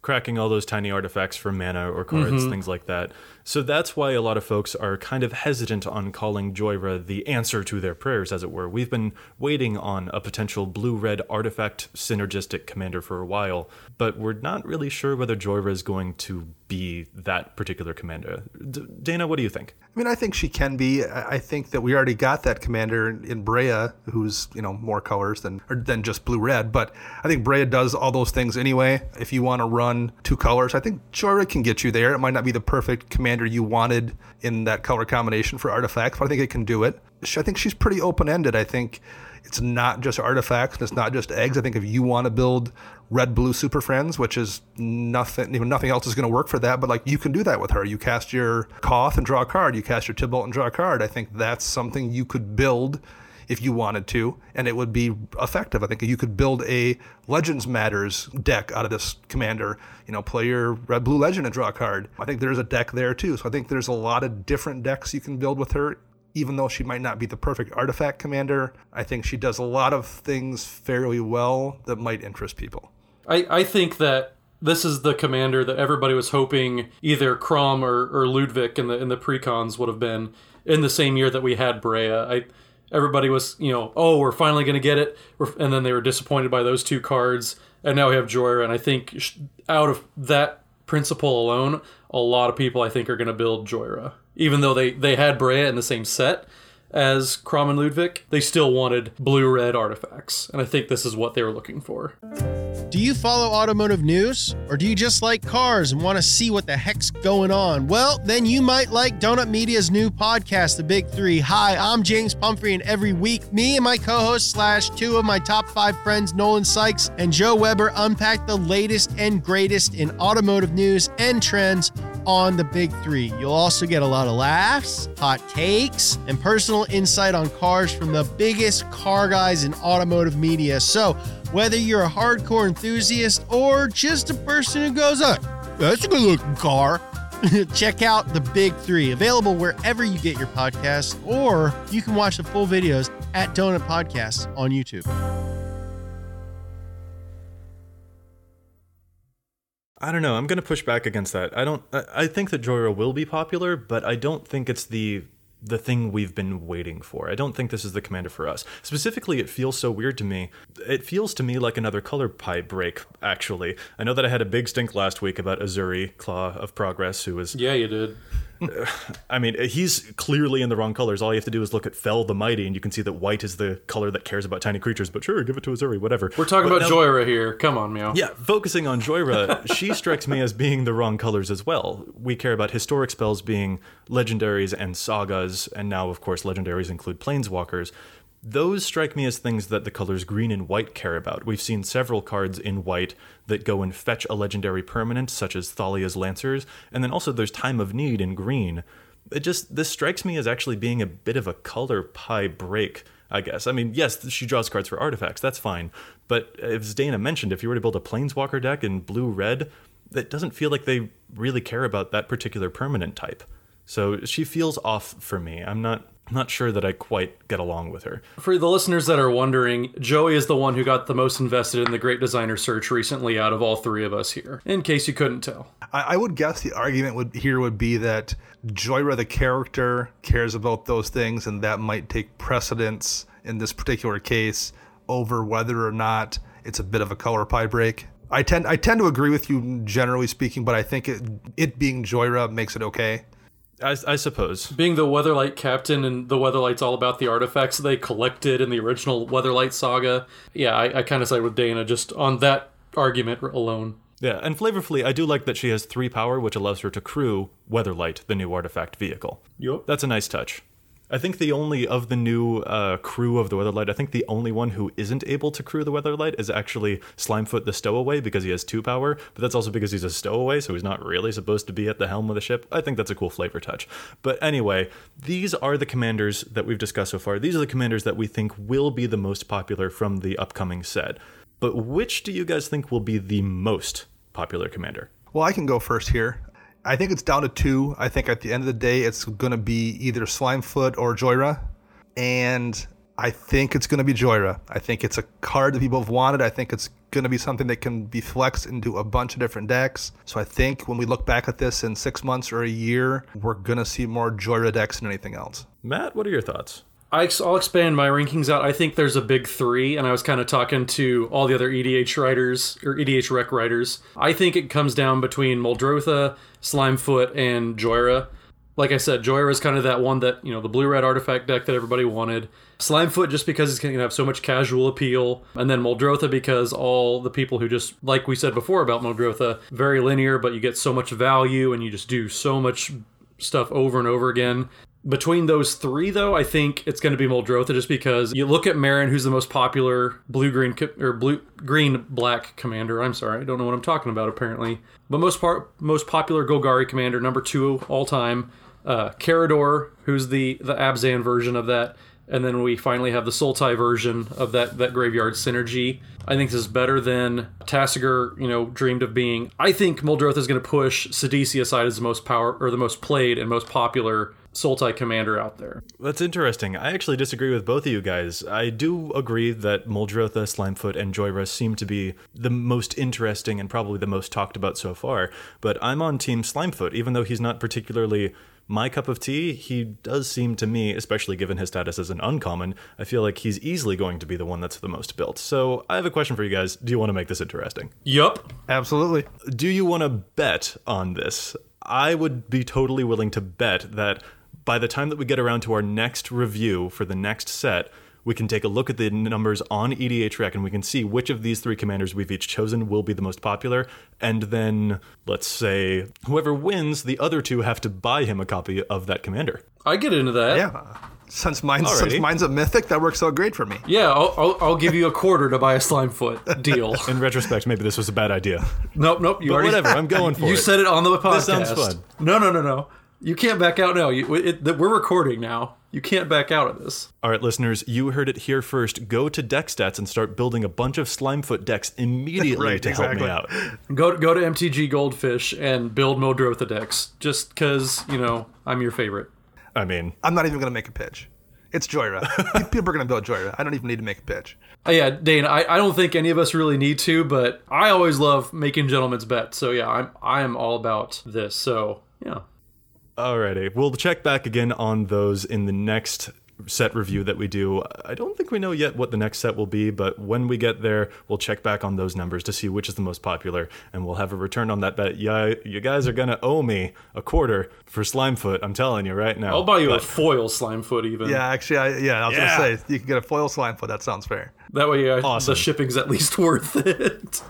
cracking all those tiny artifacts for mana or cards, mm-hmm. things like that. So that's why a lot of folks are kind of hesitant on calling Jhoira the answer to their prayers, as it were. We've been waiting on a potential blue red artifact synergistic commander for a while, but we're not really sure whether Jhoira is going to be that particular commander. D- Dana, what do you think? I mean, I think she can be. I think that we already got that commander in Breya, who's you know more colors than than just blue red. But I think Breya does all those things anyway. If you want to run two colors, I think Jhoira can get you there. It might not be the perfect commander you wanted in that color combination for artifacts, but I think it can do it. I think she's pretty open ended. I think it's not just artifacts and it's not just eggs. I think if you want to build red blue super friends, which is nothing, know, nothing else is going to work for that. But like you can do that with her. You cast your Koth and draw a card. You cast your Tibalt and draw a card. I think that's something you could build if you wanted to, and it would be effective. I think you could build a Legends Matters deck out of this commander. You know, play your red blue legend and draw a card. I think there's a deck there too. So I think there's a lot of different decks you can build with her. Even though she might not be the perfect artifact commander, I think she does a lot of things fairly well that might interest people. I, I think that this is the commander that everybody was hoping either Kraum or, or Ludevic in the in the precons would have been in the same year that we had Breya. I everybody was you know oh we're finally going to get it. And then they were disappointed by those two cards. And now we have Jhoira and I think out of that principle alone a lot of people I think are going to build Jhoira Even though they, they had Breya in the same set as Kraum and Ludevic, they still wanted blue red artifacts. And I think this is what they were looking for. Do you follow automotive news? Or do you just like cars and want to see what the heck's going on? Well, then you might like Donut Media's new podcast, The Big Three. Hi, I'm James Pumphrey, and every week, me and my co host, slash two of my top five friends, Nolan Sykes and Joe Weber, unpack the latest and greatest in automotive news and trends on The Big Three. You'll also get a lot of laughs, hot takes, and personal insight on cars from the biggest car guys in automotive media. So, whether you're a hardcore enthusiast or just a person who goes, oh, that's a good looking car, check out The Big Three, available wherever you get your podcasts, or you can watch the full videos at Donut Podcasts on YouTube. I don't know. I'm going to push back against that. I don't. I think that Jhoira will be popular, but I don't think it's the the thing we've been waiting for. I don't think this is the commander for us. Specifically, it feels so weird to me. It feels to me like another color pie break. Actually, I know that I had a big stink last week about Azuri Claw of Progress, who was Yeah, you did. I mean, he's clearly in the wrong colors. All you have to do is look at Fell the Mighty, and you can see that white is the color that cares about tiny creatures. But sure, give it to Azuri, whatever. We're talking But about now- Jhoira here. Come on, meow. Yeah, focusing on Jhoira, she strikes me as being the wrong colors as well. We care about historic spells being legendaries and sagas, and now, of course, legendaries include planeswalkers. Those strike me as things that the colors green and white care about. We've seen several cards in white that go and fetch a legendary permanent, such as Thalia's Lancers, and then also there's Time of Need in green. It just, this strikes me as actually being a bit of a color pie break. I guess. I mean, yes, she draws cards for artifacts. That's fine. But as Dana mentioned, if you were to build a Planeswalker deck in blue red, that doesn't feel like they really care about that particular permanent type. So she feels off for me. I'm not not sure that I quite get along with her. For the listeners that are wondering, Joey is the one who got the most invested in the Great Designer Search recently out of all three of us here, in case you couldn't tell. I, I would guess the argument would here would be that Jhoira, the character, cares about those things, and that might take precedence in this particular case over whether or not it's a bit of a color pie break. I tend I tend to agree with you generally speaking, but I think it it being Jhoira makes it okay. I, I suppose. Being the Weatherlight captain and the Weatherlight's all about the artifacts they collected in the original Weatherlight saga. Yeah, I, I kind of side with Dana just on that argument alone. Yeah, and flavorfully, I do like that she has three power, which allows her to crew Weatherlight, the new artifact vehicle. Yup. That's a nice touch. I think the only of the new uh, crew of the Weatherlight, I think the only one who isn't able to crew the Weatherlight is actually Slimefoot the Stowaway because he has two power, but that's also because he's a stowaway, so he's not really supposed to be at the helm of the ship. I think that's a cool flavor touch. But anyway, these are the commanders that we've discussed so far. These are the commanders that we think will be the most popular from the upcoming set. But which do you guys think will be the most popular commander? Well, I can go first here. I think it's down to two. I think at the end of the day, it's going to be either Slimefoot or Jhoira. And I think it's going to be Jhoira. I think it's a card that people have wanted. I think it's going to be something that can be flexed into a bunch of different decks. So I think when we look back at this in six months or a year, we're going to see more Jhoira decks than anything else. Matt, what are your thoughts? I, will expand my rankings out. I think there's a big three, and I was kind of talking to all the other EDH writers or EDH rec writers. I think it comes down between Muldrotha, Slimefoot, and Jhoira. Like I said, Jhoira is kind of that one that, you know, the blue red artifact deck that everybody wanted. Slimefoot just because it's going to have so much casual appeal. And then Muldrotha because all the people who just, like we said before about Muldrotha, very linear, but you get so much value and you just do so much stuff over and over again. Between those three, though, I think it's going to be Muldrotha just because you look at Meren, who's the most popular blue green or blue green black commander. I'm sorry, I don't know what I'm talking about apparently, but most part most popular Golgari commander, number two all time. Uh, Karador, who's the the Abzan version of that, and then we finally have the Sultai version of that that graveyard synergy. I think this is better than Tasigur, you know, dreamed of being. I think Muldrotha is going to push Sidisi aside as the most power or the most played and most popular Sultai commander out there. That's interesting. I actually disagree with both of you guys. I do agree that Muldrotha, Slimefoot, and Jhoira seem to be the most interesting and probably the most talked about so far, but I'm on Team Slimefoot, even though he's not particularly my cup of tea, he does seem to me, especially given his status as an uncommon, I feel like he's easily going to be the one that's the most built. So I have a question for you guys. Do you want to make this interesting? Yup. Absolutely. Do you want to bet on this? I would be totally willing to bet that by the time that we get around to our next review for the next set, we can take a look at the numbers on EDH Rec and we can see which of these three commanders we've each chosen will be the most popular. And then, let's say, whoever wins, the other two have to buy him a copy of that commander. I get into that. Yeah. Since mine's, Alrighty. since mine's a mythic, that works out great for me. Yeah, I'll, I'll, I'll give you a quarter to buy a slime foot deal. In retrospect, maybe this was a bad idea. nope, nope. You But already whatever, I'm going for You it. said it on the podcast. This sounds fun. No, no, no, no. You can't back out now. You, it, that we're recording now. You can't back out of this. All right, listeners, you heard it here first. Go to deck stats and start building a bunch of Slimefoot decks immediately Right, to help me out. Go go to MTG Goldfish and build Muldrotha decks, just because you know I'm your favorite. I mean, I'm not even going to make a pitch. It's Jhoira. People are going to build Jhoira. I don't even need to make a pitch. Uh, yeah, Dane, I, I don't think any of us really need to, but I always love making gentlemen's bets. So yeah, I'm I am all about this. So yeah. Alrighty, we'll check back again on those in the next set review that we do. I don't think we know yet what the next set will be, but when we get there, we'll check back on those numbers to see which is the most popular, and we'll have a return on that bet. Yeah, you guys are gonna owe me a quarter for Slimefoot. I'm telling you right now. I'll buy you a foil Slimefoot even. Yeah, actually, I, yeah, I was Yeah. going to say, you can get a foil Slimefoot. That sounds fair. That way, uh, Awesome. the shipping's at least worth it.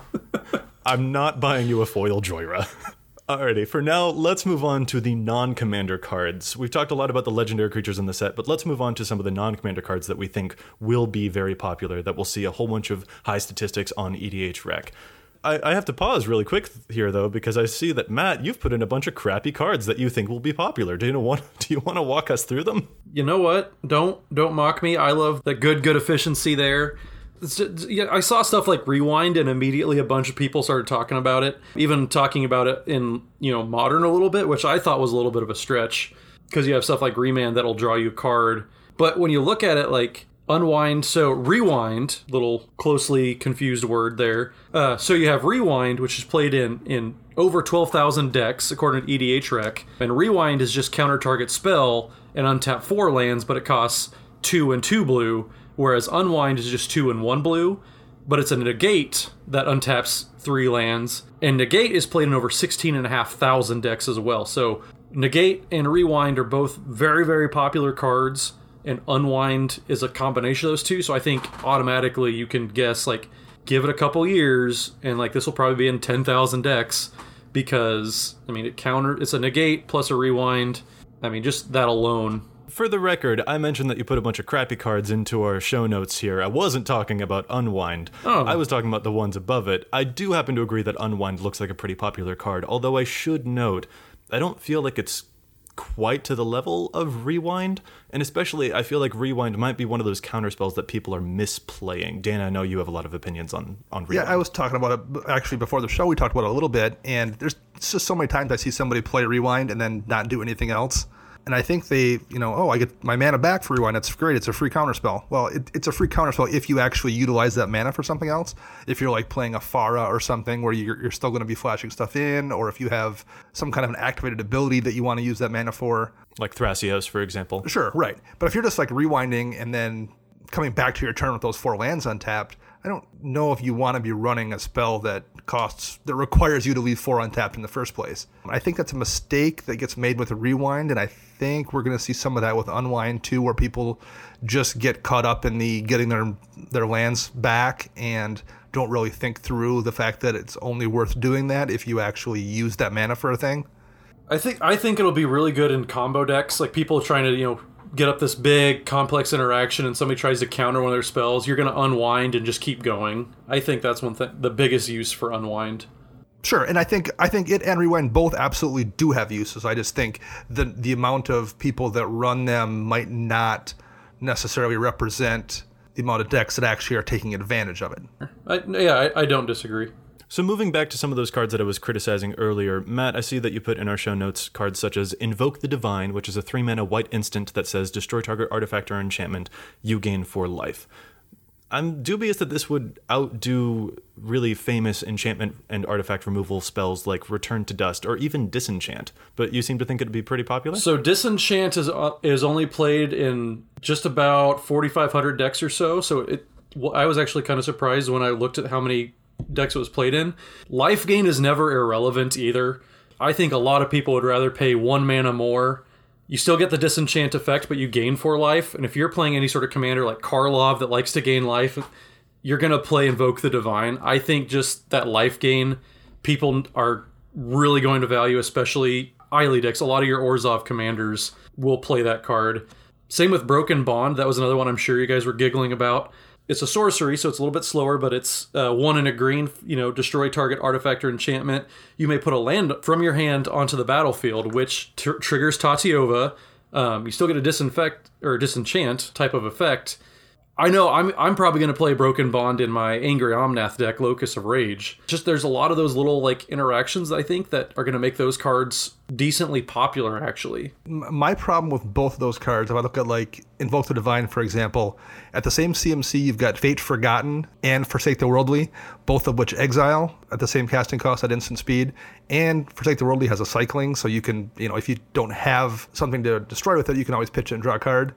I'm not buying you a foil Jhoira. Alrighty, for now, let's move on to the non commander cards. We've talked a lot about the legendary creatures in the set, but let's move on to some of the non commander cards that we think will be very popular, that we'll see a whole bunch of high statistics on EDH Rec. I, I have to pause really quick here, though, because I see that Matt, you've put in a bunch of crappy cards that you think will be popular. Do you want? Do you want to walk us through them? you know what? Don't don't mock me. I love the good good efficiency there. Yeah, I saw stuff like Rewind, and immediately a bunch of people started talking about it. Even talking about it in you know modern a little bit, which I thought was a little bit of a stretch because you have stuff like Remand that'll draw you a card. But when you look at it, like unwind, so rewind, little closely confused word there. Uh, so you have rewind, which is played in in over twelve thousand decks according to EDH Rec, and rewind is just counter target spell and untap four lands, but it costs two and two blue, whereas unwind is just two and one blue. But it's a negate that untaps three lands, and negate is played in over sixteen and a half thousand decks as well. So negate and rewind are both very very popular cards and unwind is a combination of those two so i think automatically you can guess like give it a couple years and like this will probably be in 10,000 decks because i mean it counter it's a negate plus a rewind i mean just that alone For the record, I mentioned that you put a bunch of crappy cards into our show notes here. I wasn't talking about Unwind. Oh. I was talking about the ones above it. I do happen to agree that Unwind looks like a pretty popular card, although I should note, I don't feel like it's quite to the level of Rewind, and especially I feel like Rewind might be one of those counter spells that people are misplaying. Dana, I know you have a lot of opinions on on Rewind. Yeah, I was talking about it actually before the show. We talked about it a little bit, and there's just so many times I see somebody play rewind and then not do anything else. And I think they, you know, oh, I get my mana back for rewind. That's great. It's a free counter spell. Well, it, it's a free counter spell if you actually utilize that mana for something else. If you're like playing a Farah or something where you're, you're still going to be flashing stuff in, or if you have some kind of an activated ability that you want to use that mana for. like Thrasios, for example. Sure, right. But if you're just like rewinding and then coming back to your turn with those four lands untapped, I don't know if you want to be running a spell that costs that requires you to leave four untapped in the first place. I think that's a mistake that gets made with a rewind, and I think we're going to see some of that with unwind too, where people just get caught up in the getting their their lands back and don't really think through the fact that it's only worth doing that if you actually use that mana for a thing. I think I think it'll be really good in combo decks. Like people trying to you know get up this big complex interaction, and somebody tries to counter one of their spells. You're going to unwind and just keep going. I think that's one thing. The biggest use for unwind. Sure, and I think I think it and rewind both absolutely do have uses. I just think the the amount of people that run them might not necessarily represent the amount of decks that actually are taking advantage of it. I, yeah, I, I don't disagree. So moving back to some of those cards that I was criticizing earlier, Matt, I see that you put in our show notes cards such as Invoke the Divine, which is a three mana white instant that says destroy target artifact or enchantment, you gain four life. I'm dubious that this would outdo really famous enchantment and artifact removal spells like Return to Dust or even Disenchant, but you seem to think it'd be pretty popular? So disenchant is uh, is only played in just about 4,500 decks or so. So it, I was actually kind of surprised when I looked at how many decks it was played in. Life gain is never irrelevant either. I think a lot of people would rather pay one mana more. You still get the disenchant effect, but you gain four life. And if you're playing any sort of commander like Karlov that likes to gain life, you're gonna play Invoke the Divine. I think just that life gain, people are really going to value, especially Eiley decks. A lot of your Orzhov commanders will play that card. Same with Broken Bond. That was another one I'm sure you guys were giggling about. It's a sorcery, so it's a little bit slower, but it's uh, one in a green. You know, destroy target artifact or enchantment. You may put a land from your hand onto the battlefield, which tr- triggers Tatyova. Um, you still get a disinfect or disenchant type of effect. I know I'm I'm probably going to play Broken Bond in my Angry Omnath deck, Locus of Rage. Just there's a lot of those little like interactions I think that are going to make those cards decently popular actually. My problem with both of those cards, if I look at like Invoke the Divine, for example, at the same CMC, you've got Fate Forgotten and Forsake the Worldly, both of which exile at the same casting cost at instant speed. And Forsake the Worldly has a cycling, so you can, you know, if you don't have something to destroy with it, you can always pitch it and draw a card.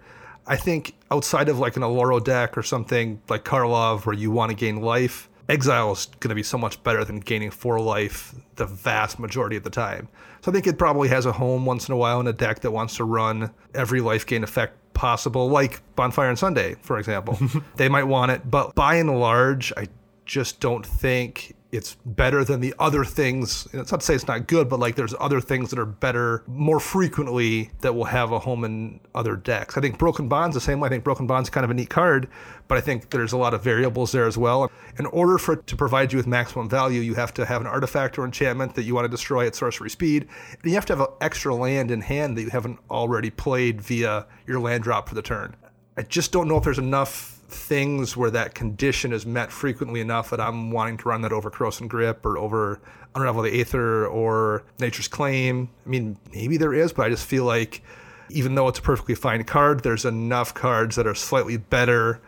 I think outside of like an Oloro deck or something like Karlov where you want to gain life, Exile is going to be so much better than gaining four life the vast majority of the time. So I think it probably has a home once in a while in a deck that wants to run every life gain effect possible, like Bonfire and Sunday, for example. they might want it, but by and large, I just don't think it's better than the other things. It's not to say it's not good, but like there's other things that are better more frequently that will have a home in other decks. I think Broken Bond's the same way. I think Broken Bond's kind of a neat card, but I think there's a lot of variables there as well. In order for it to provide you with maximum value, you have to have an artifact or enchantment that you want to destroy at sorcery speed, and you have to have an extra land in hand that you haven't already played via your land drop for the turn. I just don't know if there's enough things where that condition is met frequently enough that I'm wanting to run that over Corrosive Grip or over Unravel the Aether or Nature's Claim. I mean, maybe there is, but I just feel like even though it's a perfectly fine card, there's enough cards that are slightly better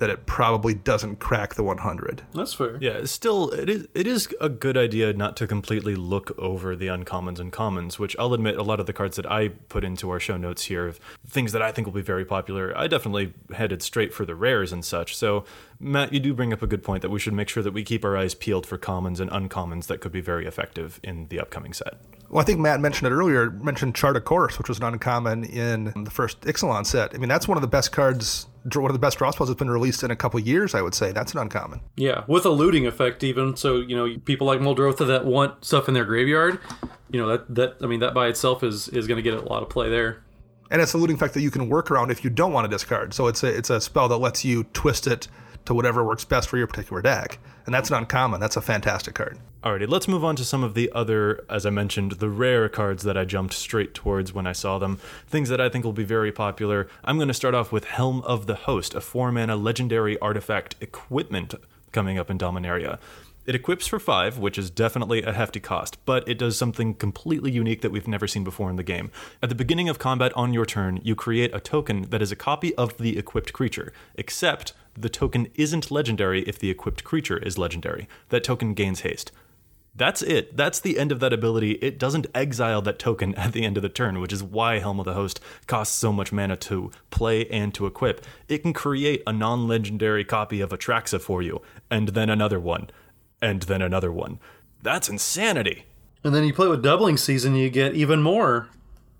that it probably doesn't crack the 100. That's fair. Yeah, still, it is it is a good idea not to completely look over the uncommons and commons, which I'll admit a lot of the cards that I put into our show notes here, of things that I think will be very popular, I definitely headed straight for the rares and such. So, Matt, you do bring up a good point that we should make sure that we keep our eyes peeled for commons and uncommons that could be very effective in the upcoming set. Well, I think Matt mentioned it earlier, mentioned Chart a Course, which was an uncommon in the first Ixalan set. I mean, that's one of the best cards one of the best draw spells that's been released in a couple years, I would say. That's an uncommon. Yeah, with a looting effect even. So, you know, people like Muldrotha that want stuff in their graveyard, you know, that that I mean that by itself is is going to get a lot of play there. And it's a looting effect that you can work around if you don't want to discard. So it's a it's a spell that lets you twist it to whatever works best for your particular deck. And that's an uncommon. That's a fantastic card. Alrighty, let's move on to some of the other, as I mentioned, the rare cards that I jumped straight towards when I saw them. Things that I think will be very popular. I'm going to start off with Helm of the Host, a 4 mana legendary artifact equipment coming up in Dominaria. It equips for 5, which is definitely a hefty cost, but it does something completely unique that we've never seen before in the game. At the beginning of combat on your turn, you create a token that is a copy of the equipped creature, except the token isn't legendary if the equipped creature is legendary. That token gains haste. That's it. That's the end of that ability. It doesn't exile that token at the end of the turn, which is why Helm of the Host costs so much mana to play and to equip. It can create a non legendary copy of Atraxa for you, and then another one, and then another one. That's insanity. And then you play with doubling season, you get even more.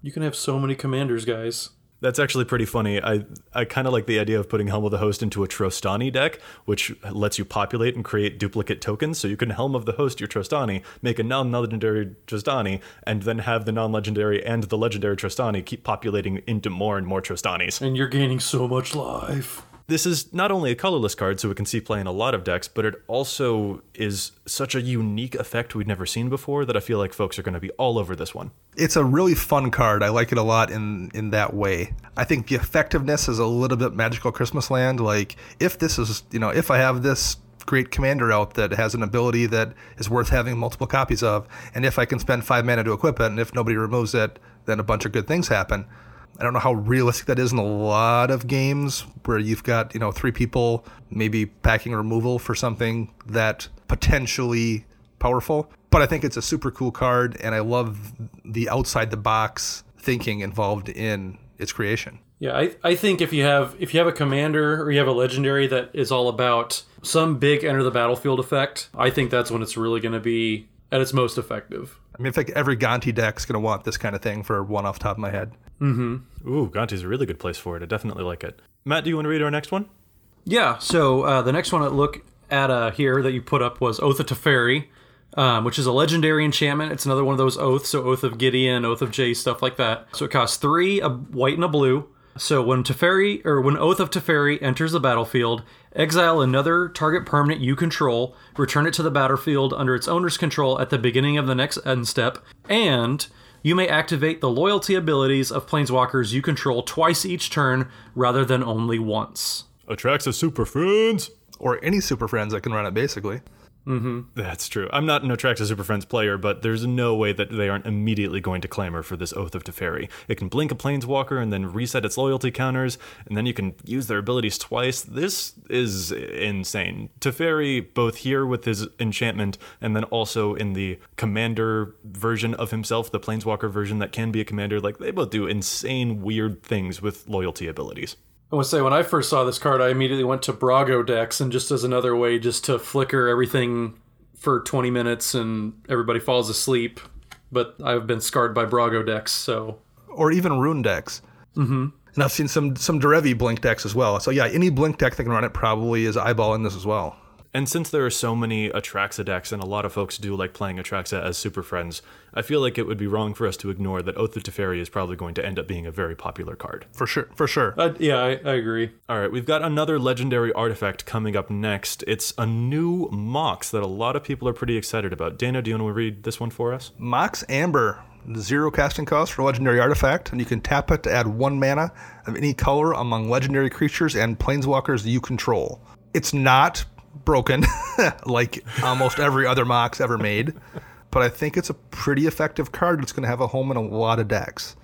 You can have so many commanders, guys. That's actually pretty funny. I I kind of like the idea of putting Helm of the Host into a Trostani deck, which lets you populate and create duplicate tokens. So you can Helm of the Host your Trostani, make a non-legendary Trostani, and then have the non-legendary and the legendary Trostani keep populating into more and more Trostanis. And you're gaining so much life. This is not only a colorless card, so it can see play in a lot of decks, but it also is such a unique effect we've never seen before that I feel like folks are going to be all over this one. It's a really fun card. I like it a lot in in that way. I think the effectiveness is a little bit magical Christmas land. Like if this is, you know, if I have this great commander out that has an ability that is worth having multiple copies of, and if I can spend five mana to equip it, and if nobody removes it, then a bunch of good things happen. I don't know how realistic that is in a lot of games where you've got, you know, three people maybe packing removal for something that potentially powerful. But I think it's a super cool card and I love the outside the box thinking involved in its creation. Yeah, I, I think if you have if you have a commander or you have a legendary that is all about some big enter the battlefield effect, I think that's when it's really going to be at its most effective. I mean, I think every Gonti deck's going to want this kind of thing for one off the top of my head. Mm-hmm. Ooh, Gonti's a really good place for it. I definitely like it. Matt, do you want to read our next one? Yeah. So uh, the next one I look at uh, here that you put up was Oath of Teferi, um, which is a legendary enchantment. It's another one of those oaths, so Oath of Gideon, Oath of Jace, stuff like that. So it costs three, a white and a blue. So when Teferi or when Oath of Teferi enters the battlefield, exile another target permanent you control, return it to the battlefield under its owner's control at the beginning of the next end step, and you may activate the loyalty abilities of planeswalkers you control twice each turn rather than only once. Atraxa Super Friends. Or any Super Friends that can run it, basically. Mm-hmm. That's true. I'm not an Atraxa Super Friends player, but there's no way that they aren't immediately going to clamor for this Oath of Teferi. It can blink a Planeswalker and then reset its loyalty counters, and then you can use their abilities twice. This is insane. Teferi, both here with his enchantment, and then also in the commander version of himself, the Planeswalker version that can be a commander, like they both do insane, weird things with loyalty abilities. I to say when I first saw this card, I immediately went to Brago decks, and just as another way just to flicker everything for 20 minutes and everybody falls asleep. But I've been scarred by Brago decks, so Or even Roon decks. Mm-hmm. And I've seen some some Derevi Blink decks as well. So yeah, any Blink deck that can run it probably is eyeballing this as well. And since there are so many Atraxa decks, and a lot of folks do like playing Atraxa as Super Friends, I feel like it would be wrong for us to ignore that Oath of Teferi is probably going to end up being a very popular card. For sure. For sure. uh, yeah, I, I agree. All right, we've got another legendary artifact coming up next. It's a new Mox that a lot of people are pretty excited about. Dana, do you want to read this one for us? Mox Amber, zero casting cost for legendary artifact, and you can tap it to add one mana of any color among legendary creatures and planeswalkers you control. It's not broken like almost every other Mox ever made, but I think it's a pretty effective card that's going to have a home in a lot of decks.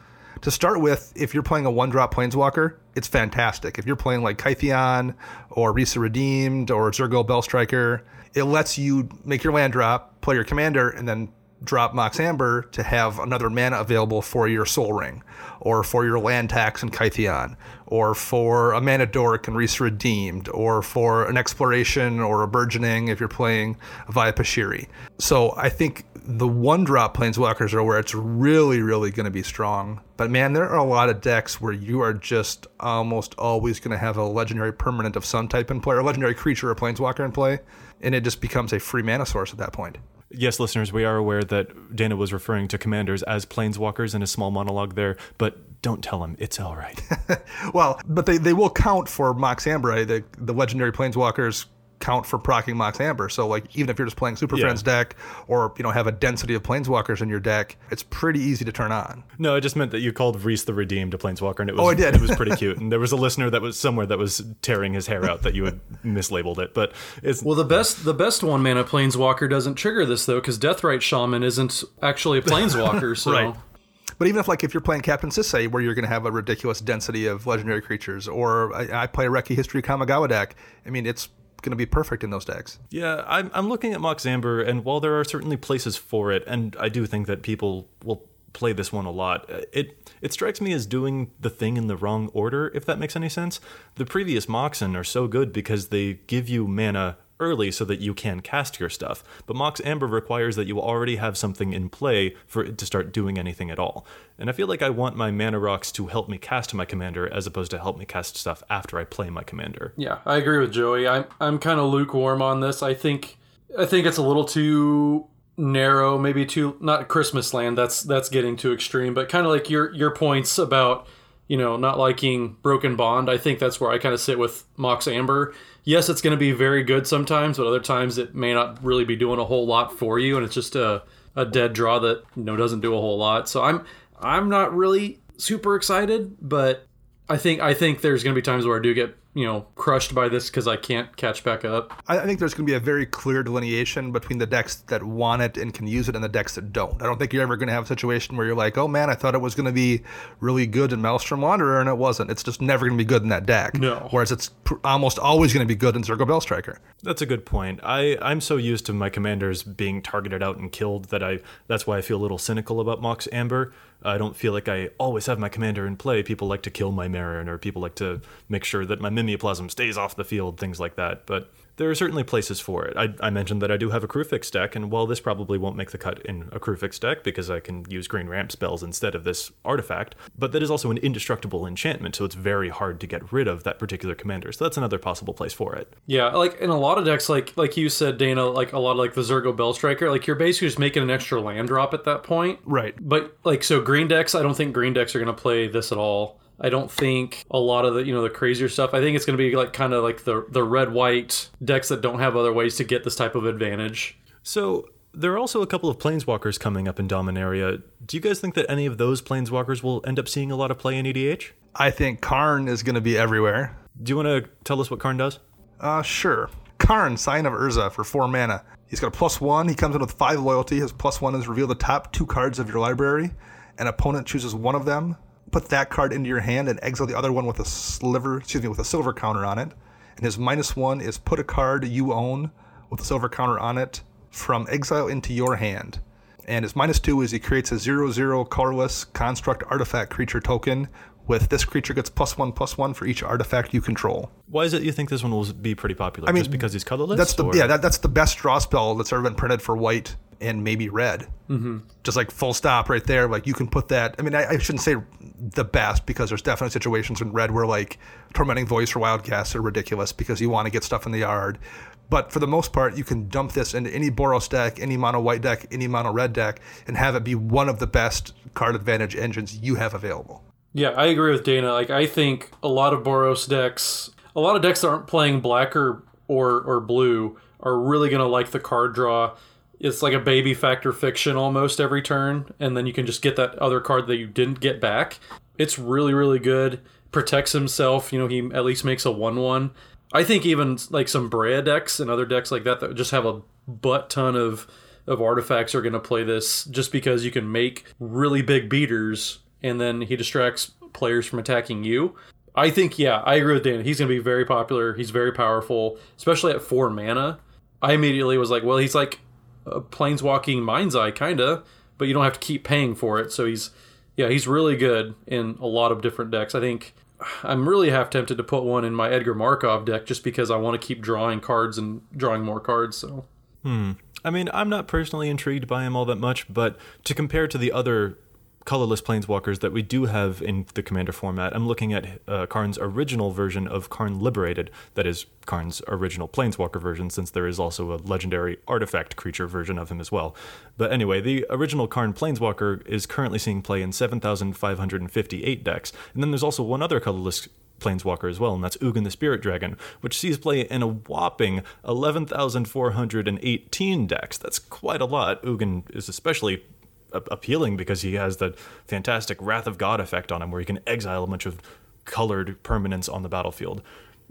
To start with, if you're playing a one drop Planeswalker, it's fantastic. If you're playing like Kytheon or Risa Redeemed or Zurgo Bellstriker, it lets you make your land drop, play your commander, and then drop Mox Amber to have another mana available for your Sol Ring, or for your land tax in Kytheon, or for a mana dork and Risa Redeemed, or for an exploration or a burgeoning if you're playing via Pashiri. So I think the one drop planeswalkers are where it's really, really going to be strong. But man, there are a lot of decks where you are just almost always going to have a legendary permanent of some type in play, or a legendary creature or planeswalker in play, and it just becomes a free mana source at that point. Yes, listeners, we are aware that Dana was referring to commanders as planeswalkers in a small monologue there, but don't tell him. It's all right. Well, but they, they will count for Mox Amber. eh? The, the legendary planeswalkers count for procking Mox Amber. So, like, even if you're just playing Super Yeah. Friends deck or, you know, have a density of planeswalkers in your deck, it's pretty easy to turn on. no, I just meant that you called Reese the Redeemed a planeswalker, and it was Oh, I did. it was pretty cute. And there was a listener that was somewhere that was tearing his hair out that you had mislabeled it. But it's Well, the best the best one mana planeswalker doesn't trigger this though, because Deathrite Shaman isn't actually a planeswalker. So Right. But even if, like, if you're playing Captain Sisay, where you're going to have a ridiculous density of legendary creatures, or I, I play a Reki History Kamigawa deck, I mean, it's going to be perfect in those decks. Yeah, I'm, I'm looking at Mox Amber, and while there are certainly places for it, and I do think that people will play this one a lot, uh, it it strikes me as doing the thing in the wrong order, if that makes any sense. The previous Moxen are so good because they give you mana early so that you can cast your stuff, but Mox Amber requires that you already have something in play for it to start doing anything at all. And I feel like I want my mana rocks to help me cast my commander as opposed to help me cast stuff after I play my commander. Yeah, I agree with Joey. I'm I'm kind of lukewarm on this. I think I think it's a little too narrow, maybe too not Christmas land. That's that's getting too extreme, but kind of like your your points about you know not liking Broken Bond. I think that's where I kind of sit with Mox Amber. Yes, it's going to be very good sometimes, but other times it may not really be doing a whole lot for you, and it's just a a dead draw that you know doesn't do a whole lot. So I'm I'm not really super excited, but I think I think there's going to be times where I do get you know crushed by this because I can't catch back up. I I think there's going to be a very clear delineation between the decks that want it and can use it and the decks that don't. I don't think you're ever going to have a situation where you're like, oh man, I thought it was going to be really good in Maelstrom Wanderer and it wasn't. It's just never going to be good in that deck. No. Whereas it's pr- almost always going to be good in Zurgo Bellstriker. That's a good point. I, I'm so used to my commanders being targeted out and killed that I that's why I feel a little cynical about Mox Amber. I don't feel like I always have my commander in play. People like to kill my Meren, or people like to make sure that my Mimeoplasm stays off the field, things like that. But there are certainly places for it. I, I, mentioned that I do have a Kruphix deck, and while this probably won't make the cut in a Kruphix deck because I can use green ramp spells instead of this artifact, but that is also an indestructible enchantment, so it's very hard to get rid of that particular commander. So that's another possible place for it. Yeah, like in a lot of decks, like like you said, Dana, like a lot of like the Zurgo Bellstriker, like you're basically just making an extra land drop at that point. Right. But like so green decks, I don't think green decks are gonna play this at all. I don't think a lot of the you know the crazier stuff. I think it's going to be like kind of like the the red white decks that don't have other ways to get this type of advantage. So there are also a couple of planeswalkers coming up in Dominaria. Do you guys think that any of those planeswalkers will end up seeing a lot of play in EDH? I think Karn is going to be everywhere. Do you want to tell us what Karn does? Uh, sure. Karn, Scion of Urza for four mana. He's got a plus one. He comes in with five loyalty. His plus one is reveal the top two cards of your library. An opponent chooses one of them put that card into your hand and exile the other one with a sliver, excuse me, with a silver counter on it. And his minus one is put a card you own with a silver counter on it from exile into your hand. And his minus two is he creates a zero zero colorless construct artifact creature token with this creature gets plus one plus one for each artifact you control. Why is it you think this one will be pretty popular? I mean, just because he's colorless. That's the or? yeah, that, that's the best draw spell that's ever been printed for white and maybe red. Mm-hmm. Just like full stop right there. Like you can put that. I mean, I, I, shouldn't say the best because there's definitely situations in red where like tormenting voice or wild wildcast are ridiculous because you want to get stuff in the yard. But for the most part, you can dump this into any Boros deck, any mono white deck, any mono red deck, and have it be one of the best card advantage engines you have available. Yeah, I agree with Dana. Like I think a lot of Boros decks, a lot of decks that aren't playing black or or, or blue are really going to like the card draw it's like a baby Fact or Fiction almost every turn, and then you can just get that other card that you didn't get back. It's really, really good. Protects himself, you know, he at least makes a 1 1. I think even like some Breya decks and other decks like that that just have a butt ton of, of artifacts are going to play this just because you can make really big beaters and then he distracts players from attacking you. I think, yeah, I agree with Dan. He's going to be very popular. He's very powerful, especially at four mana. I immediately was like, well, he's like a planeswalking mind's eye, kinda, but you don't have to keep paying for it. So he's, yeah, he's really good in a lot of different decks. I think I'm really half tempted to put one in my Edgar Markov deck just because I want to keep drawing cards and drawing more cards. So. Hmm. I mean, I'm not personally intrigued by him all that much, but to compare to the other colorless planeswalkers that we do have in the commander format. I'm looking at uh, Karn's original version of Karn Liberated, that is Karn's original planeswalker version, since there is also a legendary artifact creature version of him as well. But anyway, the original Karn planeswalker is currently seeing play in 7,558 decks, and then there's also one other colorless planeswalker as well, and that's Ugin the Spirit Dragon, which sees play in a whopping 11,418 decks. That's quite a lot. Ugin is especially appealing because he has the fantastic Wrath of God effect on him, where he can exile a bunch of colored permanents on the battlefield.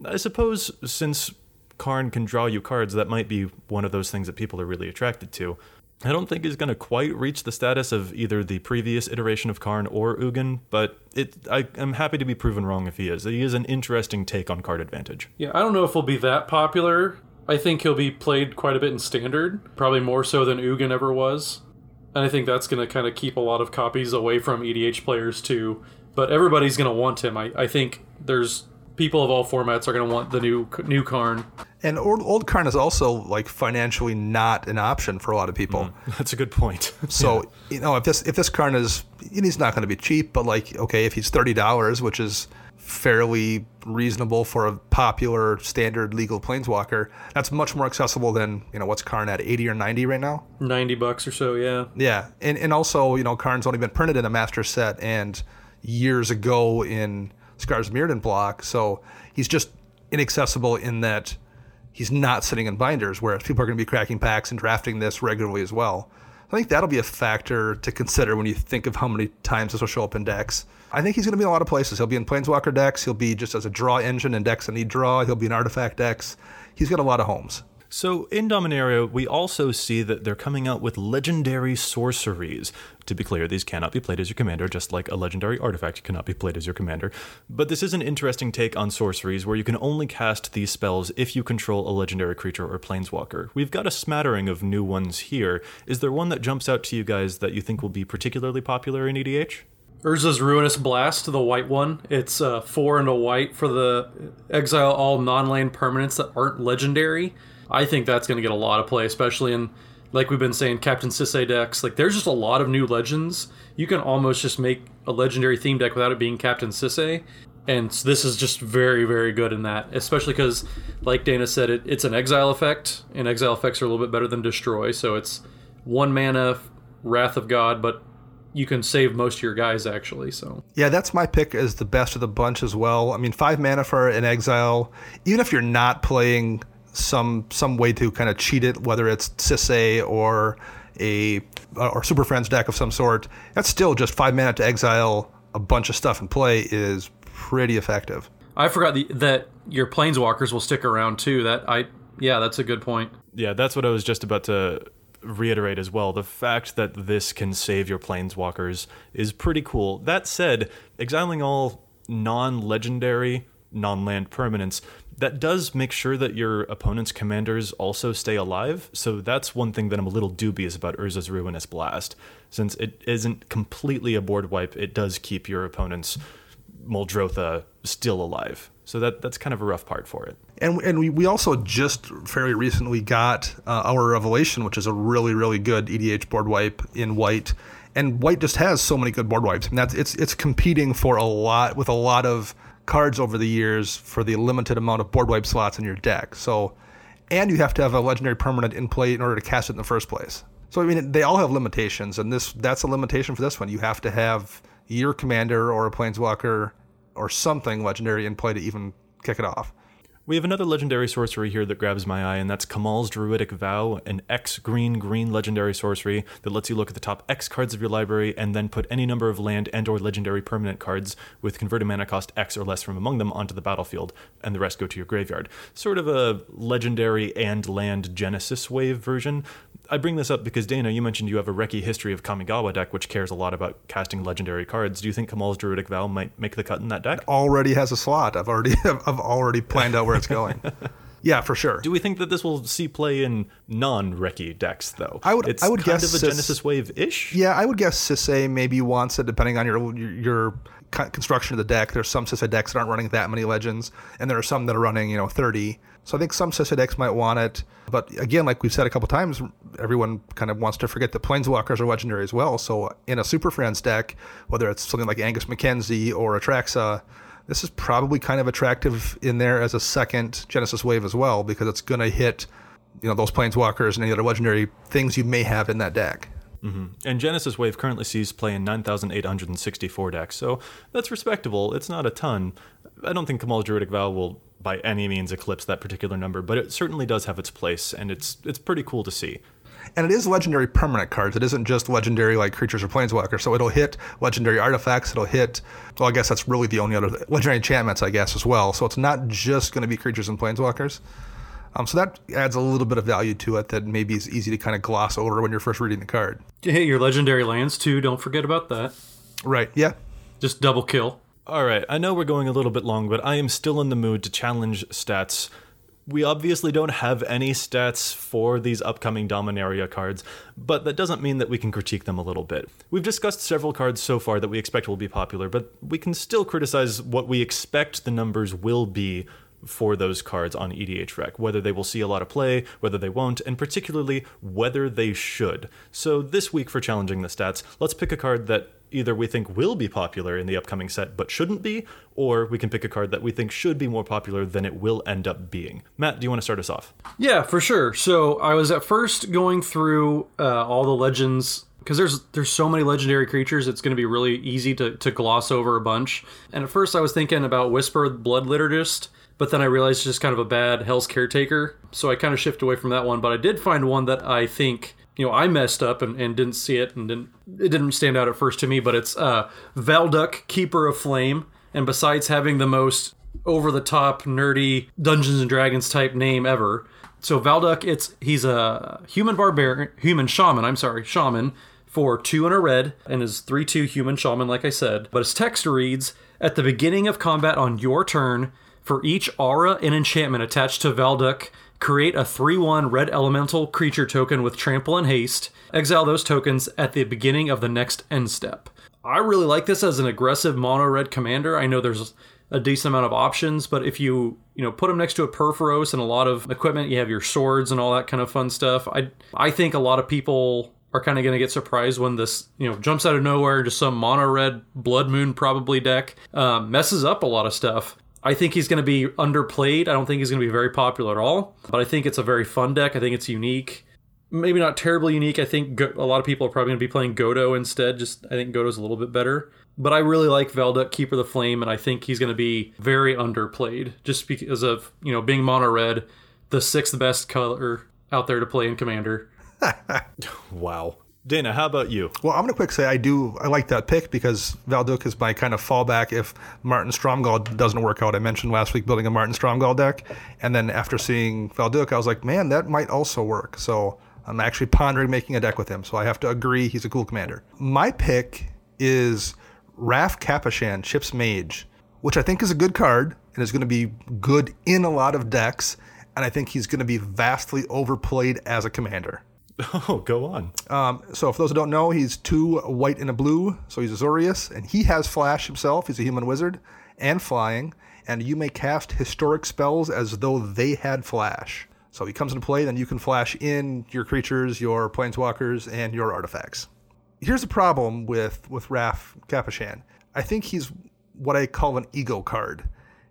I suppose since Karn can draw you cards, that might be one of those things that people are really attracted to. I don't think he's going to quite reach the status of either the previous iteration of Karn or Ugin, but it, I am happy to be proven wrong if he is. He is an interesting take on card advantage. Yeah, I don't know if he'll be that popular. I think he'll be played quite a bit in standard, probably more so than Ugin ever was and I think that's going to kind of keep a lot of copies away from EDH players too. But everybody's going to want him. I, I think there's people of all formats are going to want the new new Karn. And old, old Karn is also like financially not an option for a lot of people. Mm, that's a good point. so yeah. you know if this if this Karn is he's not going to be cheap, but like okay if he's thirty dollars, which is fairly reasonable for a popular standard legal planeswalker. That's much more accessible than you know what's Karn at eighty or ninety right now. Ninety bucks or so, yeah. Yeah, and and also you know Karn's only been printed in a master set and years ago in Scars Mirrodin block, so he's just inaccessible in that he's not sitting in binders. Whereas people are going to be cracking packs and drafting this regularly as well. I think that'll be a factor to consider when you think of how many times this will show up in decks. I think he's going to be in a lot of places. He'll be in Planeswalker decks. He'll be just as a draw engine in decks that need draw. He'll be in artifact decks. He's got a lot of homes. So in Dominaria, we also see that they're coming out with legendary sorceries. To be clear, these cannot be played as your commander, just like a legendary artifact cannot be played as your commander. But this is an interesting take on sorceries where you can only cast these spells if you control a legendary creature or planeswalker. We've got a smattering of new ones here. Is there one that jumps out to you guys that you think will be particularly popular in EDH? Urza's Ruinous Blast, to the white one. It's uh, four and a white for the exile all non-land permanents that aren't legendary. I think that's going to get a lot of play, especially in, like we've been saying, Captain Sisay decks. Like, there's just a lot of new legends. You can almost just make a legendary theme deck without it being Captain Sisay. And this is just very, very good in that, especially because, like Dana said, it, it's an exile effect, and exile effects are a little bit better than destroy. So it's one mana, Wrath of God, but you can save most of your guys actually. So Yeah, that's my pick as the best of the bunch as well. I mean, five mana for an exile, even if you're not playing some some way to kind of cheat it, whether it's Sisay or a or Super Friends deck of some sort, that's still just five mana to exile a bunch of stuff and play is pretty effective. I forgot the, that your planeswalkers will stick around too. That I yeah, that's a good point. Yeah, that's what I was just about to reiterate as well. The fact that this can save your planeswalkers is pretty cool. That said, exiling all non-legendary, non-land permanents that does make sure that your opponent's commanders also stay alive. So that's one thing that I'm a little dubious about Urza's Ruinous Blast. Since it isn't completely a board wipe, it does keep your opponent's Muldrotha still alive. So that that's kind of a rough part for it. And and we, we also just fairly recently got uh, our Revelation, which is a really really good EDH board wipe in white. And white just has so many good board wipes. And that's it's it's competing for a lot with a lot of cards over the years for the limited amount of board wipe slots in your deck. So, and you have to have a legendary permanent in play in order to cast it in the first place. So I mean, they all have limitations, and this that's a limitation for this one. You have to have your commander or a planeswalker or something legendary in play to even kick it off. We have another legendary sorcery here that grabs my eye, and that's Kamahl's Druidic Vow, an X green green legendary sorcery that lets you look at the top X cards of your library and then put any number of land and or legendary permanent cards with converted mana cost X or less from among them onto the battlefield, and the rest go to your graveyard. Sort of a legendary and land Genesis wave version. I bring this up because Dana, you mentioned you have a Reki history of Kamigawa deck, which cares a lot about casting legendary cards. Do you think Kamahl's Druidic Vow might make the cut in that deck? Already has a slot. I've already I've already planned out where it's going. yeah, for sure. Do we think that this will see play in non-Reki decks, though? I would- It's I would kind guess of a Sis- Genesis wave ish. Yeah, I would guess Sisay maybe wants it depending on your your, your construction of the deck. There's some Sisay decks that aren't running that many legends, and there are some that are running you know 30. So I think some Sisay decks might want it. But again, like we've said a couple times, everyone kind of wants to forget that Planeswalkers are legendary as well. So in a Super Friends deck, whether it's something like Angus Mackenzie or Atraxa, this is probably kind of attractive in there as a second Genesis wave as well because it's going to hit you know those Planeswalkers and any other legendary things you may have in that deck. Mm-hmm. And Genesis Wave currently sees play in 9,864 decks, so that's respectable. It's not a ton. I don't think Kamahl's Druidic Vow will by any means eclipse that particular number, but it certainly does have its place, and it's it's pretty cool to see. And it is legendary permanent cards. It isn't just legendary like creatures or planeswalkers. So it'll hit legendary artifacts. It'll hit. Well, I guess that's really the only other legendary enchantments, I guess, as well. So it's not just going to be creatures and planeswalkers. Um, so that adds a little bit of value to it that maybe is easy to kind of gloss over when you're first reading the card. Hey, your legendary lands too. Don't forget about that. Right. Yeah. Just double kill. All right, I know we're going a little bit long, but I am still in the mood to challenge stats. We obviously don't have any stats for these upcoming Dominaria cards, but that doesn't mean that we can critique them a little bit. We've discussed several cards so far that we expect will be popular, but we can still criticize what we expect the numbers will be for those cards on EDH Rec, whether they will see a lot of play, whether they won't, and particularly whether they should. So this week for challenging the stats, let's pick a card that either we think will be popular in the upcoming set but shouldn't be, or we can pick a card that we think should be more popular than it will end up being. Matt, do you want to start us off? Yeah, for sure. So I was at first going through uh, all the legends because there's there's so many legendary creatures. It's going to be really easy to to gloss over a bunch. And at first I was thinking about Whisper Blood Liturgist, but then I realized it's just kind of a bad Hell's Caretaker. So I kind of shifted away from that one. But I did find one that I think you know I messed up and, and didn't see it and didn't it didn't stand out at first to me. But it's uh, Valduk, Keeper of Flame. And besides having the most over the top nerdy Dungeons and Dragons type name ever. So Valduk, it's he's a human barbarian, human shaman. I'm sorry, shaman for two and a red, and is three two human shaman, like I said. But his text reads: At the beginning of combat on your turn, for each aura and enchantment attached to Valduk, create a 3 1 red elemental creature token with trample and haste. Exile those tokens at the beginning of the next end step. I really like this as an aggressive mono red commander. I know there's a decent amount of options, but if you you know put them next to a Purphoros and a lot of equipment, you have your swords and all that kind of fun stuff. I I think a lot of people are kind of going to get surprised when this you know jumps out of nowhere, just some mono red Blood Moon probably deck um, messes up a lot of stuff. I think he's going to be underplayed. I don't think he's going to be very popular at all, but I think it's a very fun deck. I think it's unique. Maybe not terribly unique. I think a lot of people are probably going to be playing Godo instead. Just I think Godo's a little bit better. But I really like Valduk, Keeper of the Flame, and I think he's going to be very underplayed just because of, you know, being mono red, the sixth best color out there to play in Commander. wow. Dana, how about you? Well, I'm going to quick say I do I like that pick because Valduk is my kind of fallback if Marton Stromgald doesn't work out. I mentioned last week building a Marton Stromgald deck, and then after seeing Valduk, I was like, man, that might also work. So I'm actually pondering making a deck with him. So I have to agree he's a cool commander. My pick is Raff Capashen, Ship's Mage, which I think is a good card and is going to be good in a lot of decks. And I think he's going to be vastly overplayed as a commander. Oh, go on. Um, so, for those who don't know, he's two white and a blue. So, he's Azorius, and he has Flash himself. He's a human wizard and flying. And you may cast historic spells as though they had Flash. So, he comes into play, then you can flash in your creatures, your planeswalkers, and your artifacts. Here's the problem with, with Raff Capashen I think he's what I call an ego card.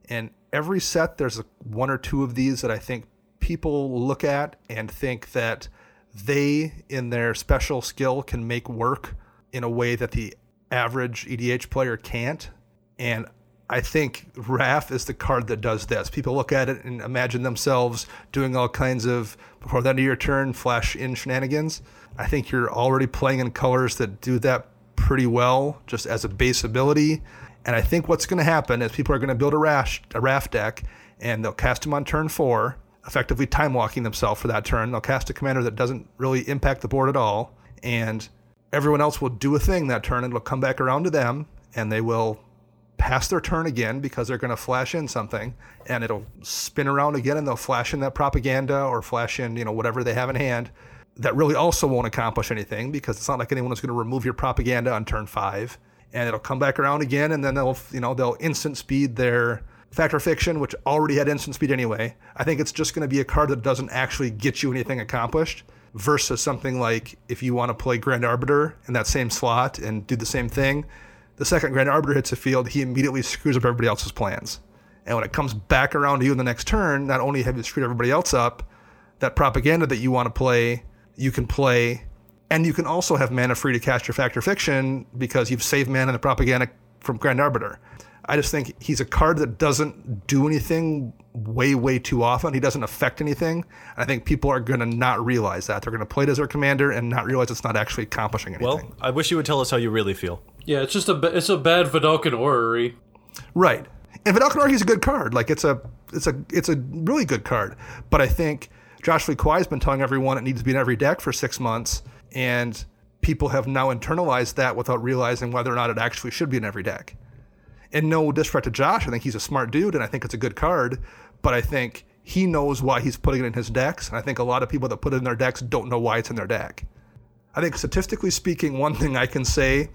And every set, there's a, one or two of these that I think people look at and think that they, in their special skill, can make work in a way that the average EDH player can't. And I think Raff is the card that does this. People look at it and imagine themselves doing all kinds of, before the end of your turn, flash in shenanigans. I think you're already playing in colors that do that pretty well, just as a base ability. And I think what's going to happen is people are going to build a, rash, a Raff deck and they'll cast him on turn four effectively time walking themselves for that turn. They'll cast a commander that doesn't really impact the board at all, and everyone else will do a thing that turn, and it'll come back around to them, and they will pass their turn again because they're going to flash in something, and it'll spin around again, and they'll flash in that propaganda or flash in you know whatever they have in hand. That really also won't accomplish anything because it's not like anyone is going to remove your propaganda on turn five, and it'll come back around again, and then they'll you know they'll instant speed their Fact or Fiction, which already had instant speed anyway. I think it's just going to be a card that doesn't actually get you anything accomplished versus something like if you want to play Grand Arbiter in that same slot and do the same thing, the second Grand Arbiter hits the field, he immediately screws up everybody else's plans. And when it comes back around to you in the next turn, not only have you screwed everybody else up, that propaganda that you want to play, you can play. And you can also have mana free to cast your Fact or Fiction because you've saved mana the propaganda from Grand Arbiter. I just think he's a card that doesn't do anything way, way too often. He doesn't affect anything. I think people are going to not realize that. They're going to play it as their commander and not realize it's not actually accomplishing anything. Well, I wish you would tell us how you really feel. Yeah, it's just a it's a bad Vedalken Orrery. Right. And Vedalken Orrery is a good card. Like it's a it's a it's a really good card. But I think Josh Lee Kwai has been telling everyone it needs to be in every deck for six months, and people have now internalized that without realizing whether or not it actually should be in every deck and no disrespect to Josh, I think he's a smart dude and I think it's a good card, but I think he knows why he's putting it in his decks, and I think a lot of people that put it in their decks don't know why it's in their deck. I think statistically speaking, one thing I can say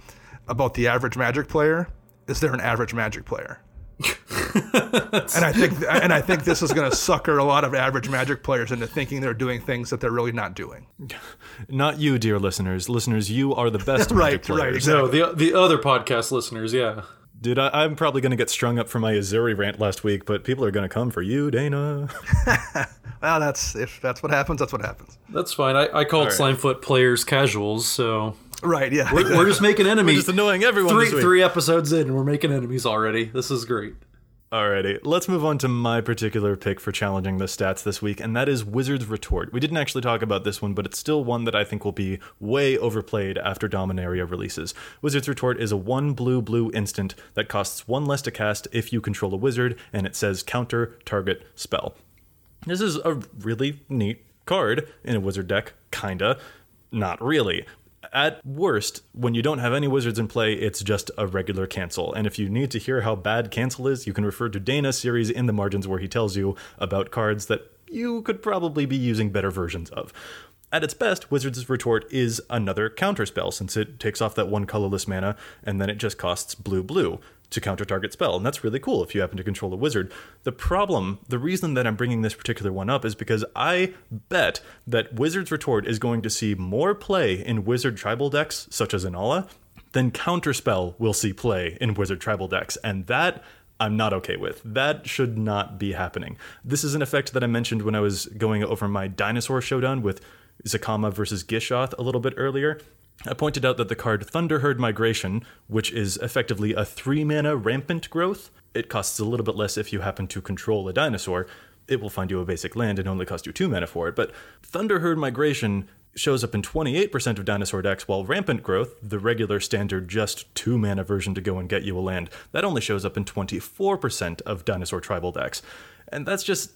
about the average Magic player is they're an average Magic player. and I think and I think this is going to sucker a lot of average Magic players into thinking they're doing things that they're really not doing. Not you, dear listeners. Listeners, you are the best right, Magic players. Right, exactly. No, the the other podcast listeners, yeah. Dude, I, am probably going to get strung up for my Uzuri rant last week, but people are going to come for you, Dana. well, that's if that's what happens, that's what happens. That's fine. I, I called right. Slimefoot players casuals, so right, yeah. We're, we're just making enemies. we're just annoying everyone. Three three episodes in, and we're making enemies already. This is great. Alrighty, let's move on to my particular pick for challenging the stats this week, and that is Wizard's Retort. We didn't actually talk about this one, but it's still one that I think will be way overplayed after Dominaria releases. Wizard's Retort is a one blue blue instant that costs one less to cast if you control a wizard, and it says counter target spell. This is a really neat card in a wizard deck, kinda. Not really at worst, when you don't have any wizards in play, it's just a regular cancel. And if you need to hear how bad cancel is, you can refer to Dana's series in the margins where he tells you about cards that you could probably be using better versions of. At its best, Wizard's Retort is another counterspell since it takes off that one colorless mana and then it just costs blue blue to counter target spell. And that's really cool if you happen to control a wizard. The problem, the reason that I'm bringing this particular one up is because I bet that Wizard's Retort is going to see more play in wizard tribal decks, such as Inalla, than Counterspell will see play in wizard tribal decks. And that I'm not okay with. That should not be happening. This is an effect that I mentioned when I was going over my dinosaur showdown with Zacama versus Gishath a little bit earlier. I pointed out that the card Thunderherd Migration, which is effectively a three mana rampant growth, it costs a little bit less if you happen to control a dinosaur. It will find you a basic land and only cost you two mana for it. But Thunderherd Migration shows up in 28% of dinosaur decks, while Rampant Growth, the regular standard just two mana version to go and get you a land, that only shows up in 24% of dinosaur tribal decks. And that's just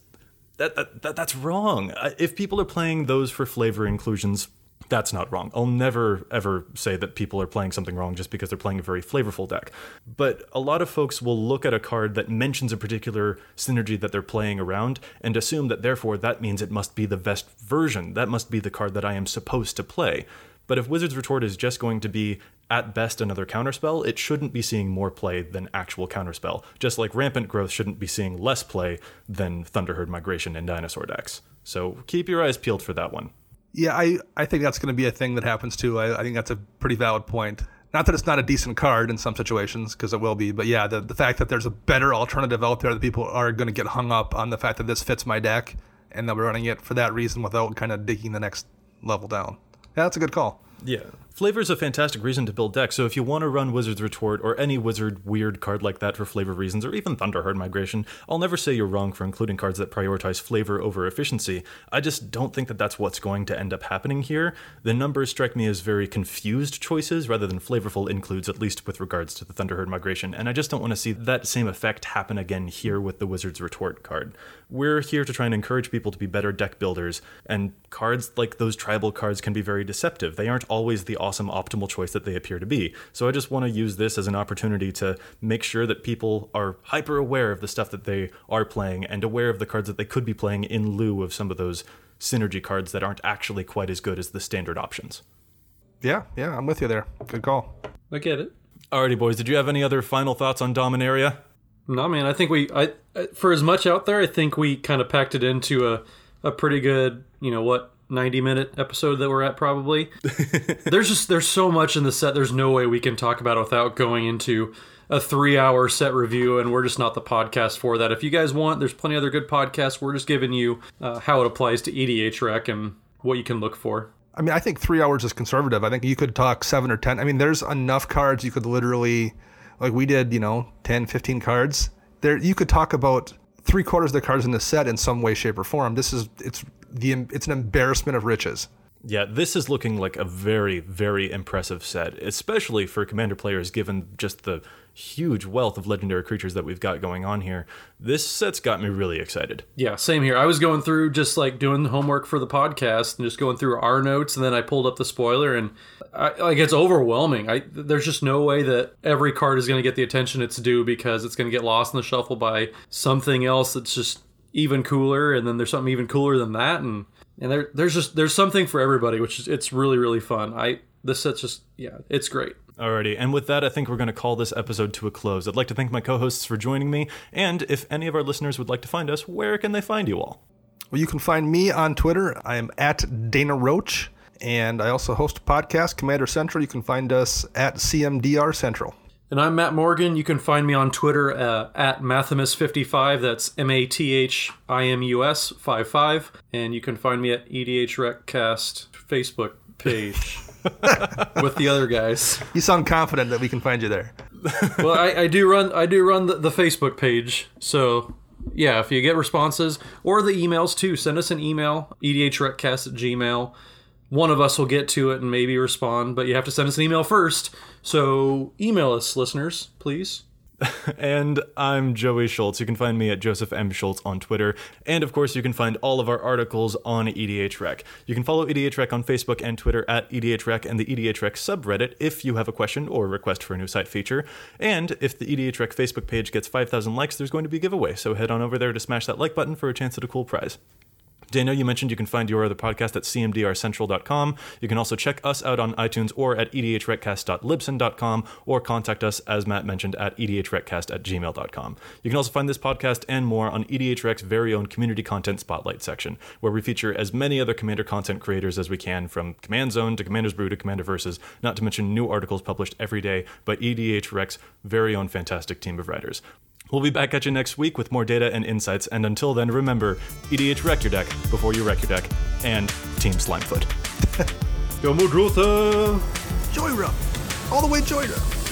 that, that, that that's wrong. If people are playing those for flavor inclusions, that's not wrong. I'll never ever say that people are playing something wrong just because they're playing a very flavorful deck. But a lot of folks will look at a card that mentions a particular synergy that they're playing around and assume that therefore that means it must be the best version. That must be the card that I am supposed to play. But if Wizard's Retort is just going to be at best another counterspell, it shouldn't be seeing more play than actual counterspell. Just like Rampant Growth shouldn't be seeing less play than Thunderherd Migration in dinosaur decks. So keep your eyes peeled for that one. Yeah, I, I think that's going to be a thing that happens too. I, I think that's a pretty valid point. Not that it's not a decent card in some situations, because it will be, but yeah, the, the fact that there's a better alternative out there that people are going to get hung up on the fact that this fits my deck and that we're running it for that reason without kind of digging the next level down. Yeah, that's a good call. Yeah. Flavor is a fantastic reason to build decks, so if you want to run Wizard's Retort or any wizard weird card like that for flavor reasons, or even Thunderherd Migration, I'll never say you're wrong for including cards that prioritize flavor over efficiency. I just don't think that that's what's going to end up happening here. The numbers strike me as very confused choices rather than flavorful includes, at least with regards to the Thunderherd Migration, and I just don't want to see that same effect happen again here with the Wizard's Retort card. We're here to try and encourage people to be better deck builders, and cards like those tribal cards can be very deceptive. They aren't always the awesome optimal choice that they appear to be. So I just want to use this as an opportunity to make sure that people are hyper aware of the stuff that they are playing and aware of the cards that they could be playing in lieu of some of those synergy cards that aren't actually quite as good as the standard options. Yeah, yeah, I'm with you there. Good call. I get it. Alrighty, boys. Did you have any other final thoughts on Dominaria? No, man. I think we, I, for as much out there, I think we kind of packed it into a, a pretty good, you know, what 90 minute episode that we're at probably there's just there's so much in the set there's no way we can talk about it without going into a three hour set review and we're just not the podcast for that if you guys want there's plenty of other good podcasts we're just giving you uh, how it applies to edh rec and what you can look for I mean, I think three hours is conservative. I think you could talk seven or 10. I mean, there's enough cards you could literally, like we did, you know, 10, 15 cards. There, you could talk about three quarters of the cards in the set in some way, shape, or form. This is, it's the it's an embarrassment of riches. Yeah, this is looking like a very, very impressive set, especially for commander players, given just the huge wealth of legendary creatures that we've got going on here. This set's got me really excited. Yeah, same here. I was going through just like doing the homework for the podcast and just going through our notes, and then I pulled up the spoiler, and I, like it's overwhelming. I there's just no way that every card is going to get the attention it's due because it's going to get lost in the shuffle by something else that's just even cooler, and then there's something even cooler than that, and and there there's just there's something for everybody, which is it's really really fun. I this set's just yeah, it's great. Alrighty, and with that, I think we're going to call this episode to a close. I'd like to thank my co-hosts for joining me, and if any of our listeners would like to find us, where can they find you all? Well, you can find me on Twitter. I am at Dana Roach, and I also host a podcast, Commander Central. You can find us at CMDR Central. And I'm Matt Morgan. You can find me on Twitter uh, at Mathimus55. That's M A T H I M U S 55. And you can find me at EDH Recast Facebook page with the other guys. You sound confident that we can find you there. well, I, I, do run I do run the, the Facebook page. So yeah, if you get responses or the emails too, send us an email, edhrecast at gmail one of us will get to it and maybe respond, but you have to send us an email first. So email us, listeners, please. and I'm Joey Schultz. You can find me at Joseph M. Schultz on Twitter. And of course, you can find all of our articles on EDHREC. You can follow EDHREC on Facebook and Twitter at EDHREC and the EDHREC subreddit if you have a question or a request for a new site feature. And if the EDHREC Facebook page gets 5,000 likes, there's going to be a giveaway. So head on over there to smash that like button for a chance at a cool prize. Daniel, you mentioned you can find your other podcast at cmdrcentral.com. You can also check us out on iTunes or at edhrecast.libsyn.com or contact us, as Matt mentioned, at edhrecast at gmail.com. You can also find this podcast and more on EDHREC's very own community content spotlight section, where we feature as many other Commander content creators as we can, from Command Zone to Commander's Brew to Commander Versus, not to mention new articles published every day by EDHREC's very own fantastic team of writers. We'll be back at you next week with more data and insights, and until then, remember EDH wreck your deck before you wreck your deck, and Team Slimefoot. Go Muldrotha! Jhoira! All the way Jhoira!